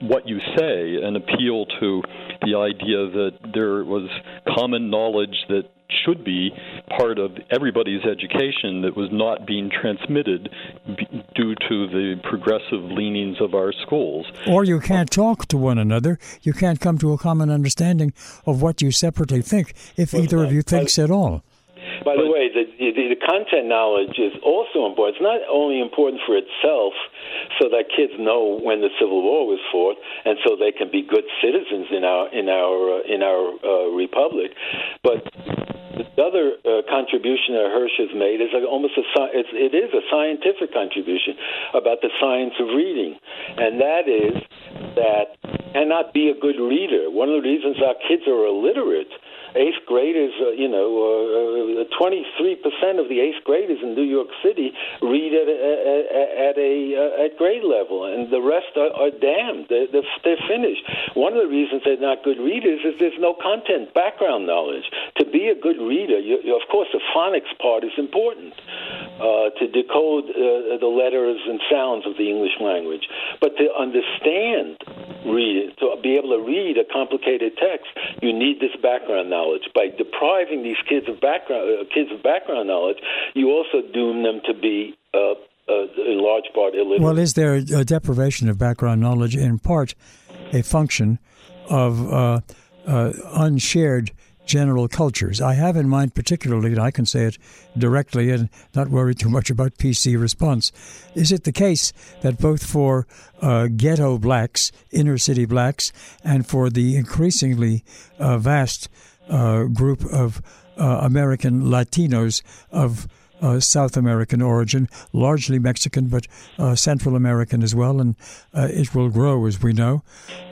Speaker 3: what you say an appeal to the idea that there was common knowledge that should be part of everybody's education that was not being transmitted b- due to the progressive leanings of our schools.
Speaker 1: Or you can't talk to one another. You can't come to a common understanding of what you separately think, if well, either of you thinks at all.
Speaker 2: By the way, the, the, the content knowledge is also important. It's not only important for itself, so that kids know when the Civil War was fought, and so they can be good citizens in our in our uh, in our uh, republic, but the other uh, contribution that Hirsch has made is like almost a it's, it is a scientific contribution about the science of reading, and that is that cannot be a good reader. One of the reasons our kids are illiterate eighth graders, uh, you know, uh, 23% of the eighth graders in New York City read at a, at a uh, at grade level, and the rest are, are damned. They're, they're, they're finished. One of the reasons they're not good readers is there's no content background knowledge. To be a good reader, you, you, of course, the phonics part is important uh, to decode uh, the letters and sounds of the English language, but to understand read to be able to read a complicated text, you need this background knowledge. By depriving these kids of background uh, kids of background knowledge, you also doom them to be uh, uh, in large part illiterate.
Speaker 1: Well, is there a deprivation of background knowledge in part a function of uh, unshared general cultures. I have in mind particularly, and I can say it directly and not worry too much about PC response. Is it the case that both for uh, ghetto blacks, inner city blacks, and for the increasingly uh, vast uh, group of uh, American Latinos of uh, South American origin, largely Mexican, but uh, Central American as well, and uh, it will grow as we know.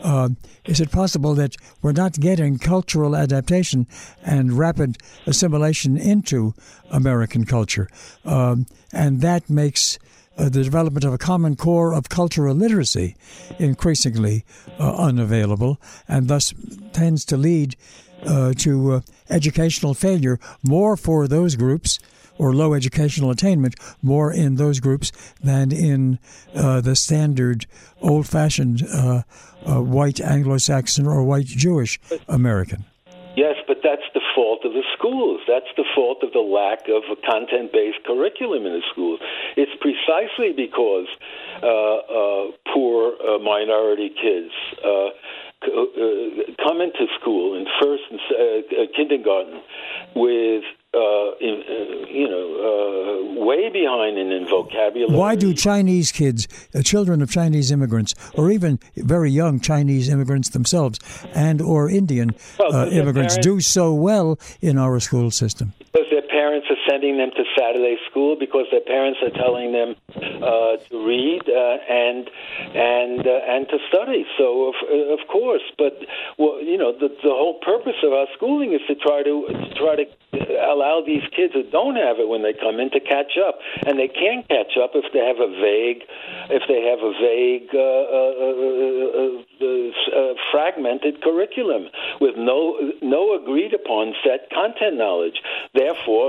Speaker 1: Uh, is it possible that we're not getting cultural adaptation and rapid assimilation into American culture? Um, and that makes uh, the development of a common core of cultural literacy increasingly uh, unavailable, and thus tends to lead to educational failure more for those groups or low educational attainment more in those groups than in uh, the standard old fashioned uh, uh, white Anglo Saxon or white Jewish American.
Speaker 2: Yes, but that's the fault of the schools. That's the fault of the lack of a content based curriculum in the schools. It's precisely because uh, uh, poor uh, minority kids come into school in first and kindergarten with uh, in, uh, you know, uh, way behind in, in vocabulary.
Speaker 1: Why do Chinese kids, uh, children of Chinese immigrants, or even very young Chinese immigrants themselves, and or Indian well, uh, immigrants, parents, do so well in our school system?
Speaker 2: Because their parents are sending them to Saturday school, because their parents are telling them uh, to read and and and to study. So of of course, but well, you know, the the whole purpose of our schooling is to try to, to try to allow these kids who don't have it when they come in to catch up, and they can't catch up if they have a vague, if they have a vague, uh, uh, uh, uh, fragmented curriculum with no no agreed upon set content knowledge. Therefore,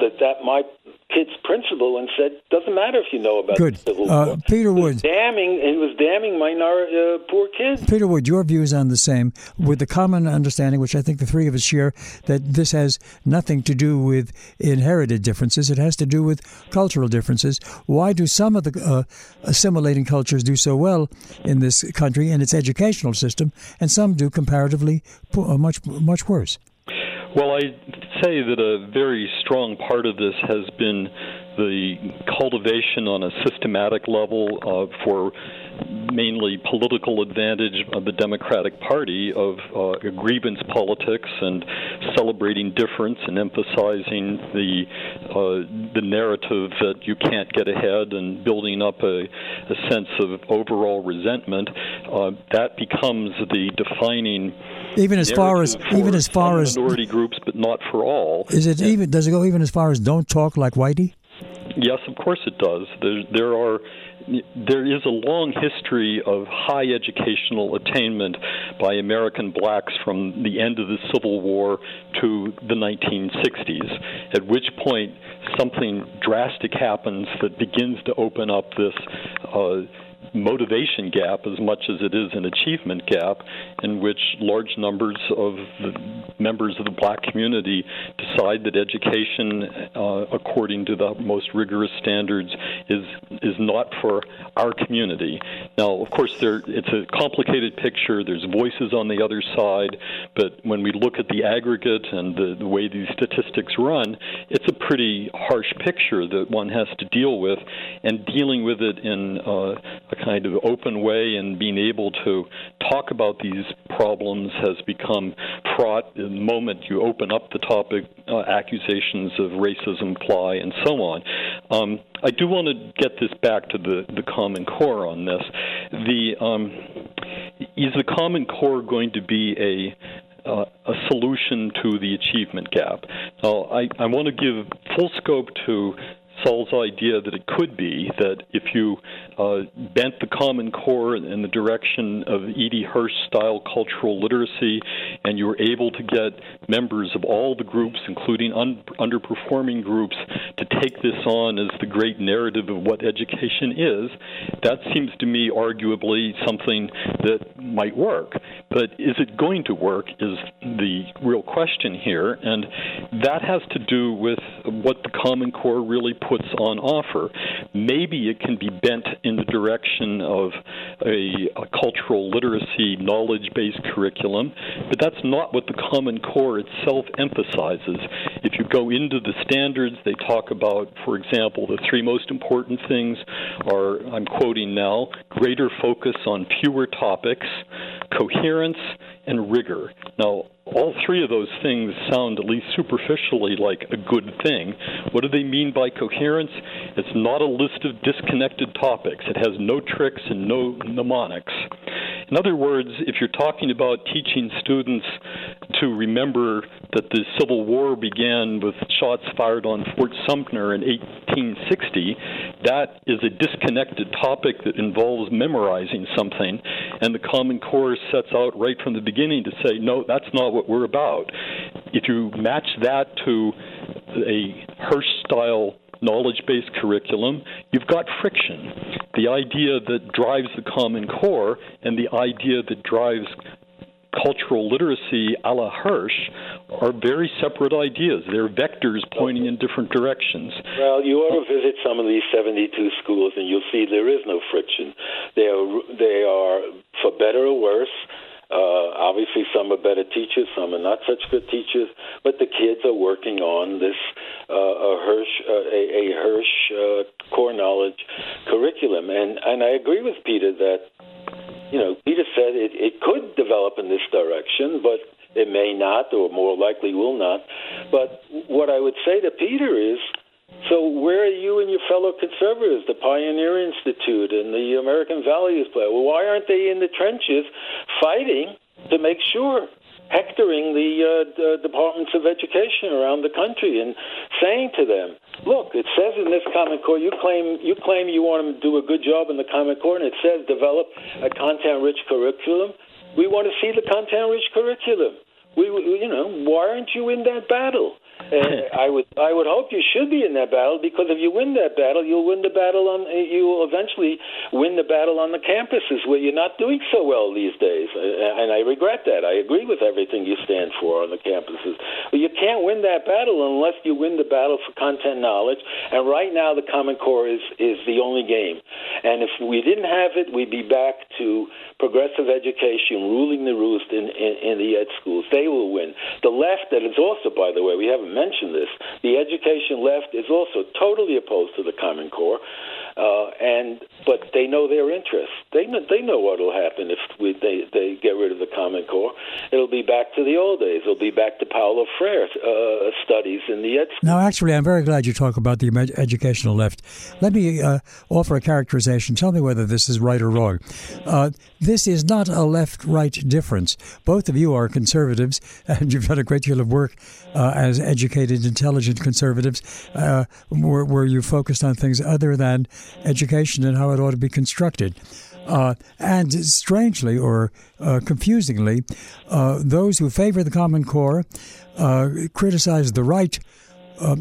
Speaker 2: that that might kid's principal and said, "Doesn't matter if you know about
Speaker 1: it.
Speaker 2: Good. Civil uh, War."
Speaker 1: Peter Wood,
Speaker 2: damning. It was damning minor uh, poor kids.
Speaker 1: Peter Wood, your views on the same, with the common understanding, which I think the three of us share, that this has nothing to do with inherited differences. It has to do with cultural differences. Why do some of the uh, assimilating cultures do so well in this country and its educational system, and some do comparatively uh, much much worse?
Speaker 3: Well, I say that a very strong part of this has been the cultivation on a systematic level uh, for mainly political advantage of the Democratic Party of uh, grievance politics and celebrating difference and emphasizing the uh, the narrative that you can't get ahead and building up a, a sense of overall resentment. Uh, that becomes the defining
Speaker 1: even as far as even as far as
Speaker 3: minority groups, but not for all.
Speaker 1: Is it even? Does it go even as far as don't talk like Whitey?
Speaker 3: Yes, of course it does. There, there are there is a long history of high educational attainment by American blacks from the end of the Civil War to the 1960s, at which point something drastic happens that begins to open up this. Uh, motivation gap as much as it is an achievement gap, in which large numbers of members of the black community decide that education, uh, according to the most rigorous standards, is is not for our community. Now, of course, there it's a complicated picture. There's voices on the other side, but when we look at the aggregate and the, the way these statistics run, it's a pretty harsh picture that one has to deal with, and dealing with it in uh, a kind of open way and being able to talk about these problems has become fraught the moment you open up the topic. Uh, accusations of racism fly and so on. Um, I do want to get this back to the, the Common Core on this. The um, is the Common Core going to be a uh, a solution to the achievement gap. Now, I, I want to give full scope to Sol's idea that it could be that if you uh, bent the Common Core in the direction of E.D. Hirsch style cultural literacy, and you were able to get members of all the groups, including un- underperforming groups, to take this on as the great narrative of what education is, that seems to me arguably something that might work. But is it going to work is the real question here, and that has to do with what the Common Core really puts on offer. Maybe it can be bent in the direction of a, a cultural literacy, knowledge based curriculum, but that's not what the Common Core itself emphasizes. If you go into the standards, they talk about, for example, the three most important things are, I'm quoting now, greater focus on fewer topics, coherence, and rigor. Now, all three of those things sound at least superficially like a good thing. What do they mean by coherence? It's not a list of disconnected topics. It has no tricks and no mnemonics. In other words, if you're talking about teaching students to remember that the Civil War began with shots fired on Fort Sumter in 1860, that is a disconnected topic that involves memorizing something, and the Common Core sets out right from the beginning to say, no, that's not what we're about. If you match that to a Hirsch style knowledge based curriculum, you've got friction. The idea that drives the Common Core and the idea that drives cultural literacy a la Hirsch are very separate ideas. They're vectors pointing in different directions.
Speaker 2: Well, you ought to visit some of these 72 schools and you'll see there is no friction. They are, they are for better or worse, uh, obviously, some are better teachers, some are not such good teachers, but the kids are working on this uh, a Hirsch, uh, a, a Hirsch uh, core knowledge curriculum, and and I agree with Peter that you know Peter said it, it could develop in this direction, but it may not, or more likely will not. But what I would say to Peter is so where are you and your fellow conservatives, the Pioneer Institute and the American Values Play? Well, why aren't they in the trenches fighting to make sure, hectoring the, uh, the departments of education around the country and saying to them, look, it says in this Common Core, you claim you claim you want to do a good job in the Common Core, and it says develop a content-rich curriculum. We want to see the content-rich curriculum. We, you know, why aren't you in that battle? Uh, I would I would hope you should be in that battle because if you win that battle, you'll win the battle on you will eventually win the battle on the campuses where you're not doing so well these days. Uh, and I regret that. I agree with everything you stand for on the campuses. But you can't win that battle unless you win the battle for content knowledge. And right now, the Common Core is is the only game. And if we didn't have it, we'd be back to progressive education ruling the roost in, in, in the ed schools. They will win. The left, that is also, by the way, we haven't mentioned this, the education left is also totally opposed to the Common Core. Uh, and but they know their interests. They know, they know what will happen if we, they they get rid of the Common Core. It'll be back to the old days. It'll be back to Paulo Freire uh, studies in the ed.
Speaker 1: Now, actually, I'm very glad you talk about the educational left. Let me uh, offer a characterization. Tell me whether this is right or wrong. Uh, this is not a left-right difference. Both of you are conservatives, and you've done a great deal of work uh, as educated, intelligent conservatives, uh, where, where you focused on things other than education and how it ought to be constructed. Uh, and strangely or uh, confusingly, uh, those who favor the Common Core uh, criticize the right. Uh,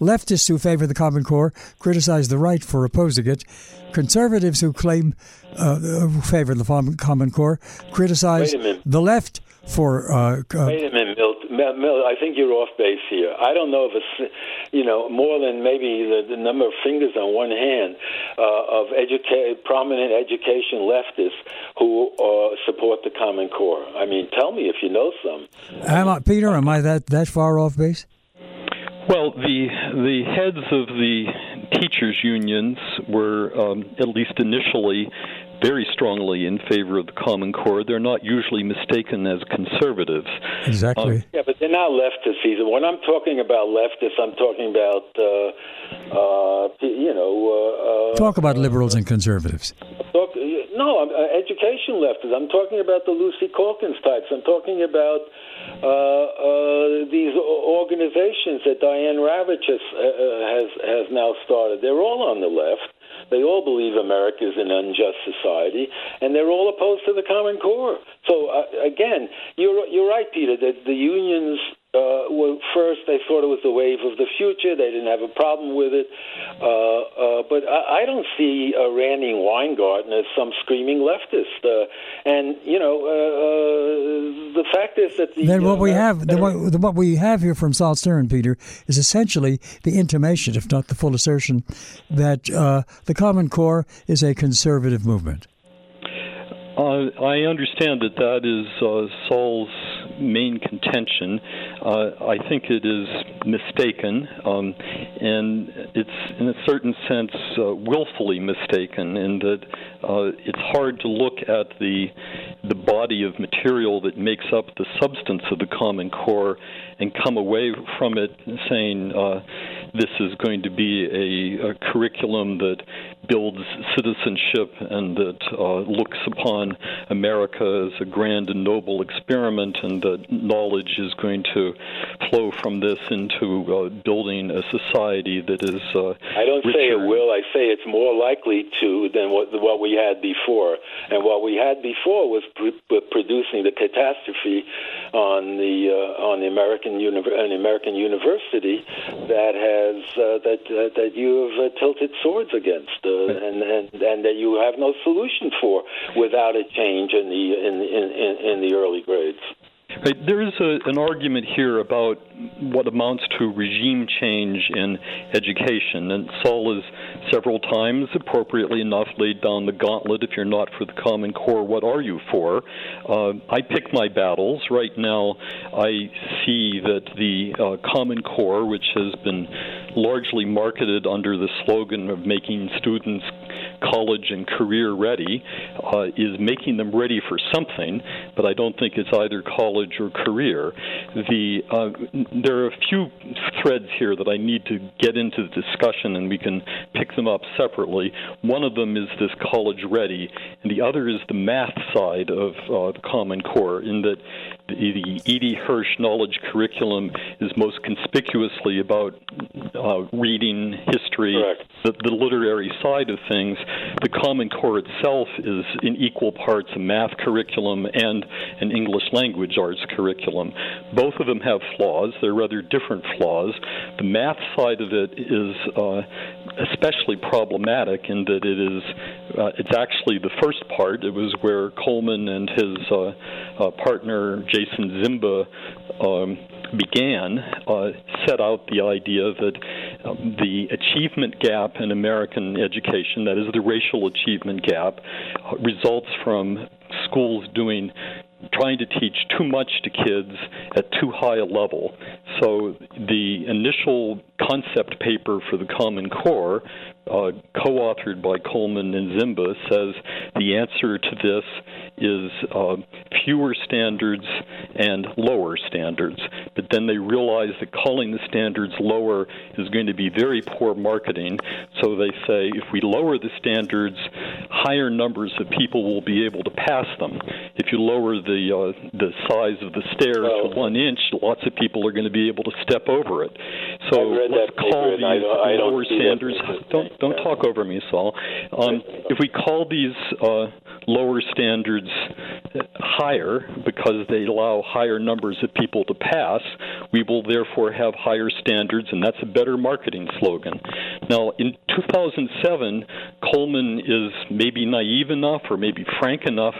Speaker 1: leftists who favor the Common Core criticize the right for opposing it. Conservatives who claim uh, who favor the Common Core criticize the left for.
Speaker 2: Uh, uh, Wait a minute, Milt. Milt. I think you're off base here. I don't know if it's, you know, more than maybe the, the number of fingers on one hand uh, of educa- prominent education leftists who uh, support the Common Core. I mean, tell me if you know some.
Speaker 1: Am I, Peter? Am I that that far off base?
Speaker 3: Well, the the heads of the teachers unions were um, at least initially very strongly in favor of the Common Core. They're not usually mistaken as conservatives.
Speaker 1: Exactly.
Speaker 2: Um, yeah, but they're not leftists either. When I'm talking about leftists, I'm talking about, uh, uh, you know.
Speaker 1: Uh, uh, Talk about liberals and conservatives.
Speaker 2: Look, no, I'm, uh, education leftists. I'm talking about the Lucy Calkins types. I'm talking about uh, uh, these organizations that Diane Ravitch has, uh, has has now started. They're all on the left. They all believe America is an unjust society, and they're all opposed to the Common Core. So uh, again, you're you're right, Peter, that the unions uh, well, first they thought it was the wave of the future. They didn't have a problem with it. Uh, uh, but I, I don't see uh, Randi Weingarten as some screaming leftist. Uh, and you know, uh, uh, the fact is that the,
Speaker 1: then what
Speaker 2: uh,
Speaker 1: we have, the, what, the, what we have here from Sol Stern, Peter, is essentially the intimation, if not the full assertion, that uh, the Common Core is a conservative movement.
Speaker 3: Uh, I understand that that is uh, Sol's main contention. Uh, I think it is mistaken, um, and it's in a certain sense uh, willfully mistaken, in that uh, it's hard to look at the the body of material that makes up the substance of the Common Core and come away from it saying uh, this is going to be a, a curriculum that builds citizenship and that uh, looks upon America as a grand and noble experiment, and that knowledge is going to flow from this into uh, building a society that is. Uh,
Speaker 2: I don't say it will. I say it's more likely to than what what we had before, and what we had before was pr- producing the catastrophe on the uh, on the American uni- an American university that has uh, that uh, that you have uh, tilted swords against. And, and and that you have no solution for without a change in the in in, in the early grades.
Speaker 3: Right. There is a, an argument here about what amounts to regime change in education, and Sol has several times, appropriately enough, laid down the gauntlet. If you're not for the Common Core, what are you for? Uh, I pick my battles. Right now, I see that the uh, Common Core, which has been largely marketed under the slogan of making students college and career ready uh, is making them ready for something, but I don't think it's either college or career. The uh, there are a few threads here that I need to get into the discussion, and we can pick them up separately. One of them is this college ready, and the other is the math side of uh, the Common Core, in that the E.D. Hirsch knowledge curriculum is most conspicuously about uh, reading, history, the, the, literary side of things. The Common Core itself is in equal parts a math curriculum and an English language arts curriculum. Both of them have flaws. They're rather different flaws. The math side of it is uh, especially problematic in that it is uh, it's actually the first part. It was where Coleman and his uh, uh, partner Jason Zimba um, began, uh, set out the idea that um, the achievement gap in American education, that is the racial achievement gap, uh, results from schools doing trying to teach too much to kids at too high a level. So the initial concept paper for the Common Core, uh, co-authored by Coleman and Zimba, says the answer to this is uh, fewer standards and lower standards. But then they realize that calling the standards lower is going to be very poor marketing. So they say if we lower the standards, higher numbers of people will be able to pass them. If you lower the uh, the size of the stairs to one inch, lots of people are going to be able to step over it. So let's call these
Speaker 2: I don't,
Speaker 3: lower standards. Don't don't talk over me, Sol. Um, if we call these uh, lower standards higher because they allow higher numbers of people to pass, we will therefore have higher standards, and that's a better marketing slogan. Now, in 2007, Coleman is maybe naive enough or maybe frank enough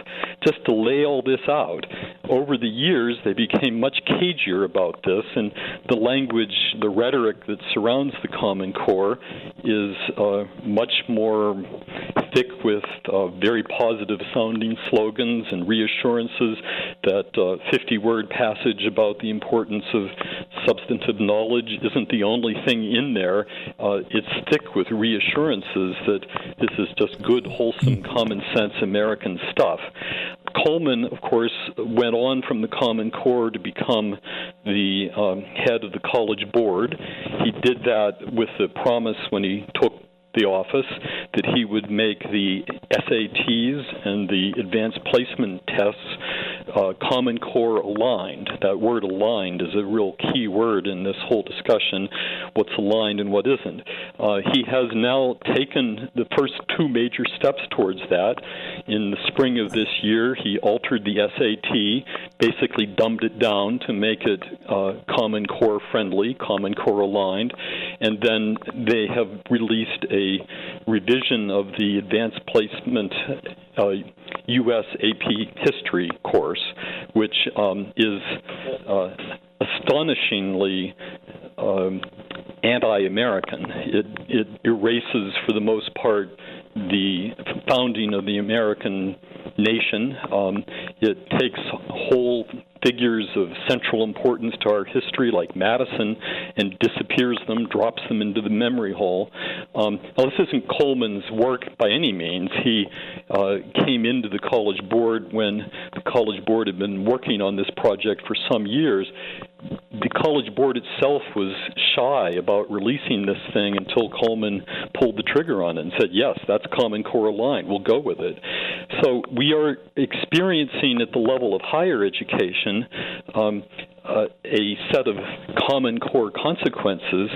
Speaker 3: just to lay all this out. Over the years, they became much cagier about this, and the language, the rhetoric that surrounds the Common Core is uh, much more thick with uh, very positive sounding slogans and reassurances. That 50 uh, word passage about the importance of substantive knowledge isn't the only thing in there. Uh, it's thick with reassurances that this is just good, wholesome, common sense American stuff. Coleman, of course, went on from the Common Core to become the um, head of the College Board. He did that with the promise when he took the office that he would make the SATs and the advanced placement tests uh, Common Core aligned. That word aligned is a real key word in this whole discussion what's aligned and what isn't. Uh, he has now taken the first two major steps towards that. In the spring of this year, he altered the SAT, basically dumbed it down to make it uh, Common Core friendly, Common Core aligned, and then they have released a revision of the advanced placement uh, U.S. AP history course, which um, is uh, astonishingly um, anti-American. It, it erases, for the most part, the founding of the American nation. Um, it takes whole figures of central importance to our history, like Madison, and disappears them, drops them into the memory hole. Um, now, this isn't Coleman's work by any means. He uh, came into the College Board when the College Board had been working on this project for some years. The College Board itself was shy about releasing this thing until Coleman pulled the trigger on it and said, Yes, that's Common Core aligned. We'll go with it. So we are experiencing at the level of higher education um, uh, a set of common core consequences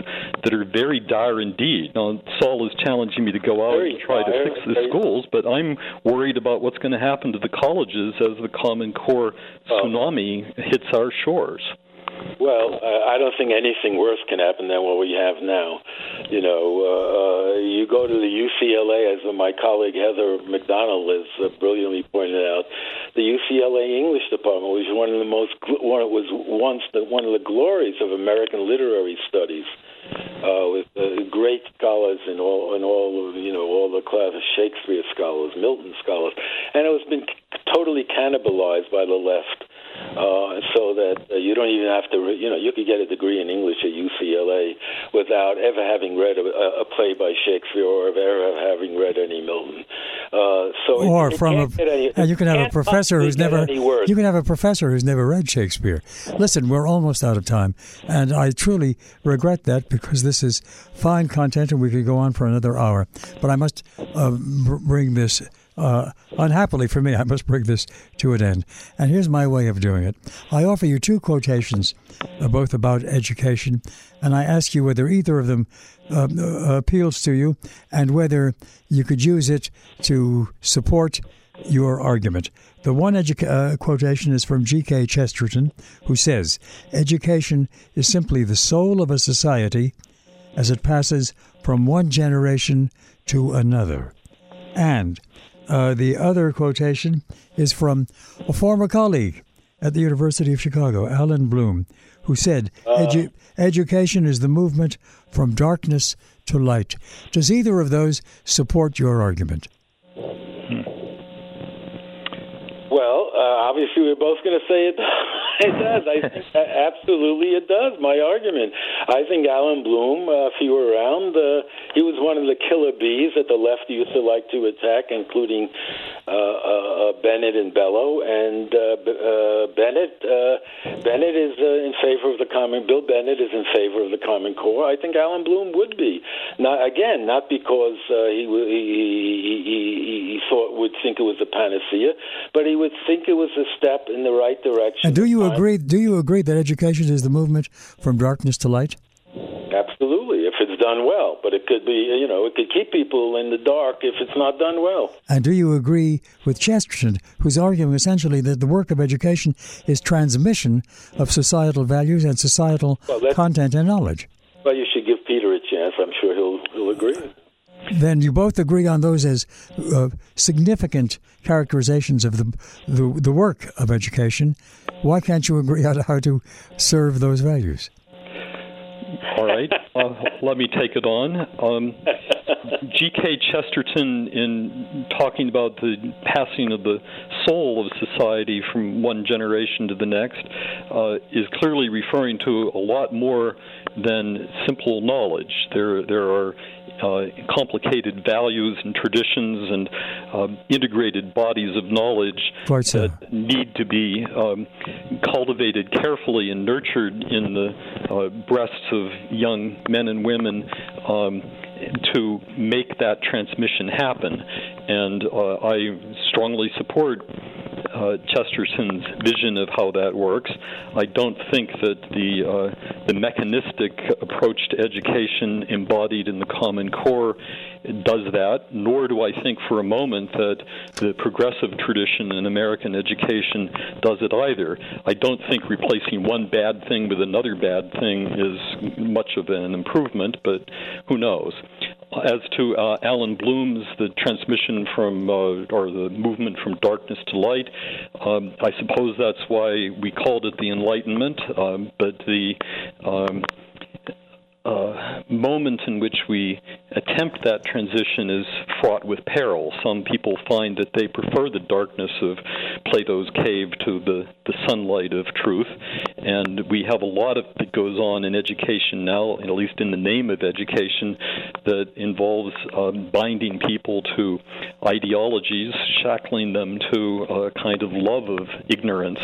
Speaker 3: that are very dire indeed. Now, Sol is challenging me to go out
Speaker 2: very
Speaker 3: and try
Speaker 2: dire,
Speaker 3: to fix the schools, but I'm worried about what's going to happen to the colleges as the common core tsunami hits our shores.
Speaker 2: Well, I don't think anything worse can happen than what we have now. You know, uh, uh you go to the UCLA, as my colleague Heather Mac Donald has uh, brilliantly pointed out. The UCLA English department was one of the most one was once the, one of the glories of American literary studies. Uh, with uh, great scholars in all in all you know all the class of Shakespeare scholars, Milton scholars, and it was been totally cannibalized by the left uh, so that uh, you don't even have to, you know, you could get a degree in English at UCLA without ever having read a, a play by Shakespeare or ever having read any Milton. Uh, so
Speaker 1: or
Speaker 2: it, it
Speaker 1: from a,
Speaker 2: any,
Speaker 1: you can have a professor who's never you can have a professor who's never read Shakespeare. Listen, we're almost out of time, and I truly regret that because this is fine content, and we could go on for another hour. But I must uh, bring this uh, unhappily for me, I must bring this to an end. And here's my way of doing it I offer you two quotations, uh, both about education, and I ask you whether either of them uh, uh appeals to you and whether you could use it to support your argument. The one educa- uh, quotation is from G.K. Chesterton, who says, Education is simply the soul of a society as it passes from one generation to another. And uh, the other quotation is from a former colleague at the University of Chicago, Allan Bloom, who said, uh, Edu- Education is the movement from darkness to light. Does either of those support your argument?
Speaker 2: Well, uh, obviously, we're both going to say it. it does. I think absolutely it does. My argument. I think Allan Bloom, uh, if he were around, uh, he was one of the killer bees that the left used to like to attack, including uh, uh, uh Bennett and Bellow. And uh, uh, Bennett, uh, Bennett is uh, in favor of the common. Bill Bennett is in favor of the Common Core. I think Allan Bloom would be. Not again, not because uh, he, he, he he thought would think it was a panacea, but he would think it was a step in the right direction.
Speaker 1: And do you agree? Do you agree that education is the movement from darkness to light?
Speaker 2: Absolutely, done well. But it could be, you know, it could keep people in the dark if it's not done well.
Speaker 1: And do you agree with Chesterton, who's arguing essentially that the work of education is transmission of societal values and societal well, content and knowledge?
Speaker 2: Well, you should give Peter a chance. I'm sure he'll he'll agree
Speaker 1: then you both agree on those as uh, significant characterizations of the, the, the work of education. Why can't you agree on how to serve those values?
Speaker 3: All right, uh, let me take it on. Um, G.K. Chesterton, in talking about the passing of the soul of society from one generation to the next, uh, is clearly referring to a lot more than simple knowledge. There, there are complicated values and traditions and um, integrated bodies of knowledge
Speaker 1: so.
Speaker 3: that need to be um, cultivated carefully and nurtured in the uh, breasts of young men and women um, to make that transmission happen. And uh, I strongly support uh, Chesterton's vision of how that works. I don't think that the uh, the mechanistic approach to education embodied in the Common Core does that, nor do I think for a moment that the progressive tradition in American education does it either. I don't think replacing one bad thing with another bad thing is much of an improvement, but who knows? As to uh, Allan Bloom's the transmission from uh, or the movement from darkness to light, um, I suppose that's why we called it the Enlightenment. Um, but the um, uh, moment in which we attempt that transition is fraught with peril. Some people find that they prefer the darkness of Plato's cave to the, the sunlight of truth. And we have a lot of that goes on in education now, at least in the name of education, that involves um, binding people to ideologies, shackling them to a kind of love of ignorance.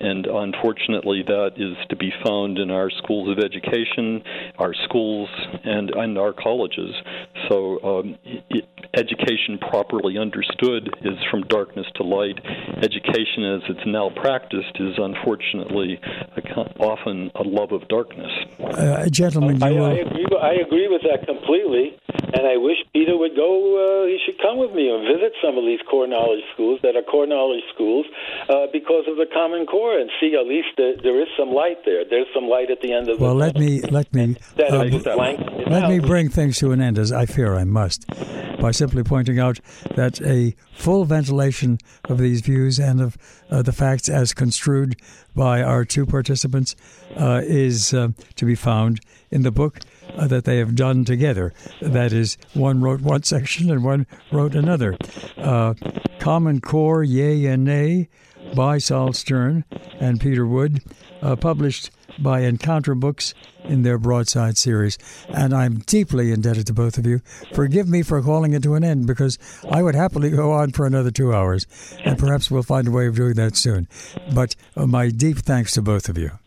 Speaker 3: And unfortunately, that is to be found in our schools of education, our schools, and, and our colleges. So, um, it, education properly understood is from darkness to light. Education, as it's now practiced, is unfortunately a, often a love of darkness.
Speaker 1: Uh, gentlemen,
Speaker 2: I,
Speaker 1: will...
Speaker 2: I, agree, I agree with that completely, and I wish Peter would go. Uh, he should come with me and visit some of these core knowledge schools that are core knowledge schools uh, because of the Common Core, and see at least there, there is some light there. There's some light at the end of
Speaker 1: well,
Speaker 2: the.
Speaker 1: Well, let me let me
Speaker 2: uh,
Speaker 1: let me bring things to an end, as I fear I must, by simply pointing out that a full ventilation of these views and of uh, the facts as construed by our two participants uh, is uh, to be found in the book uh, that they have done together. That is, one wrote one section and one wrote another. Uh, Common Core, Yea and Nay, by Sol Stern and Peter Wood, published by Encounter Books in their broadside series. And I'm deeply indebted to both of you. Forgive me for calling it to an end because I would happily go on for another two hours, and perhaps we'll find a way of doing that soon. But uh, my deep thanks to both of you.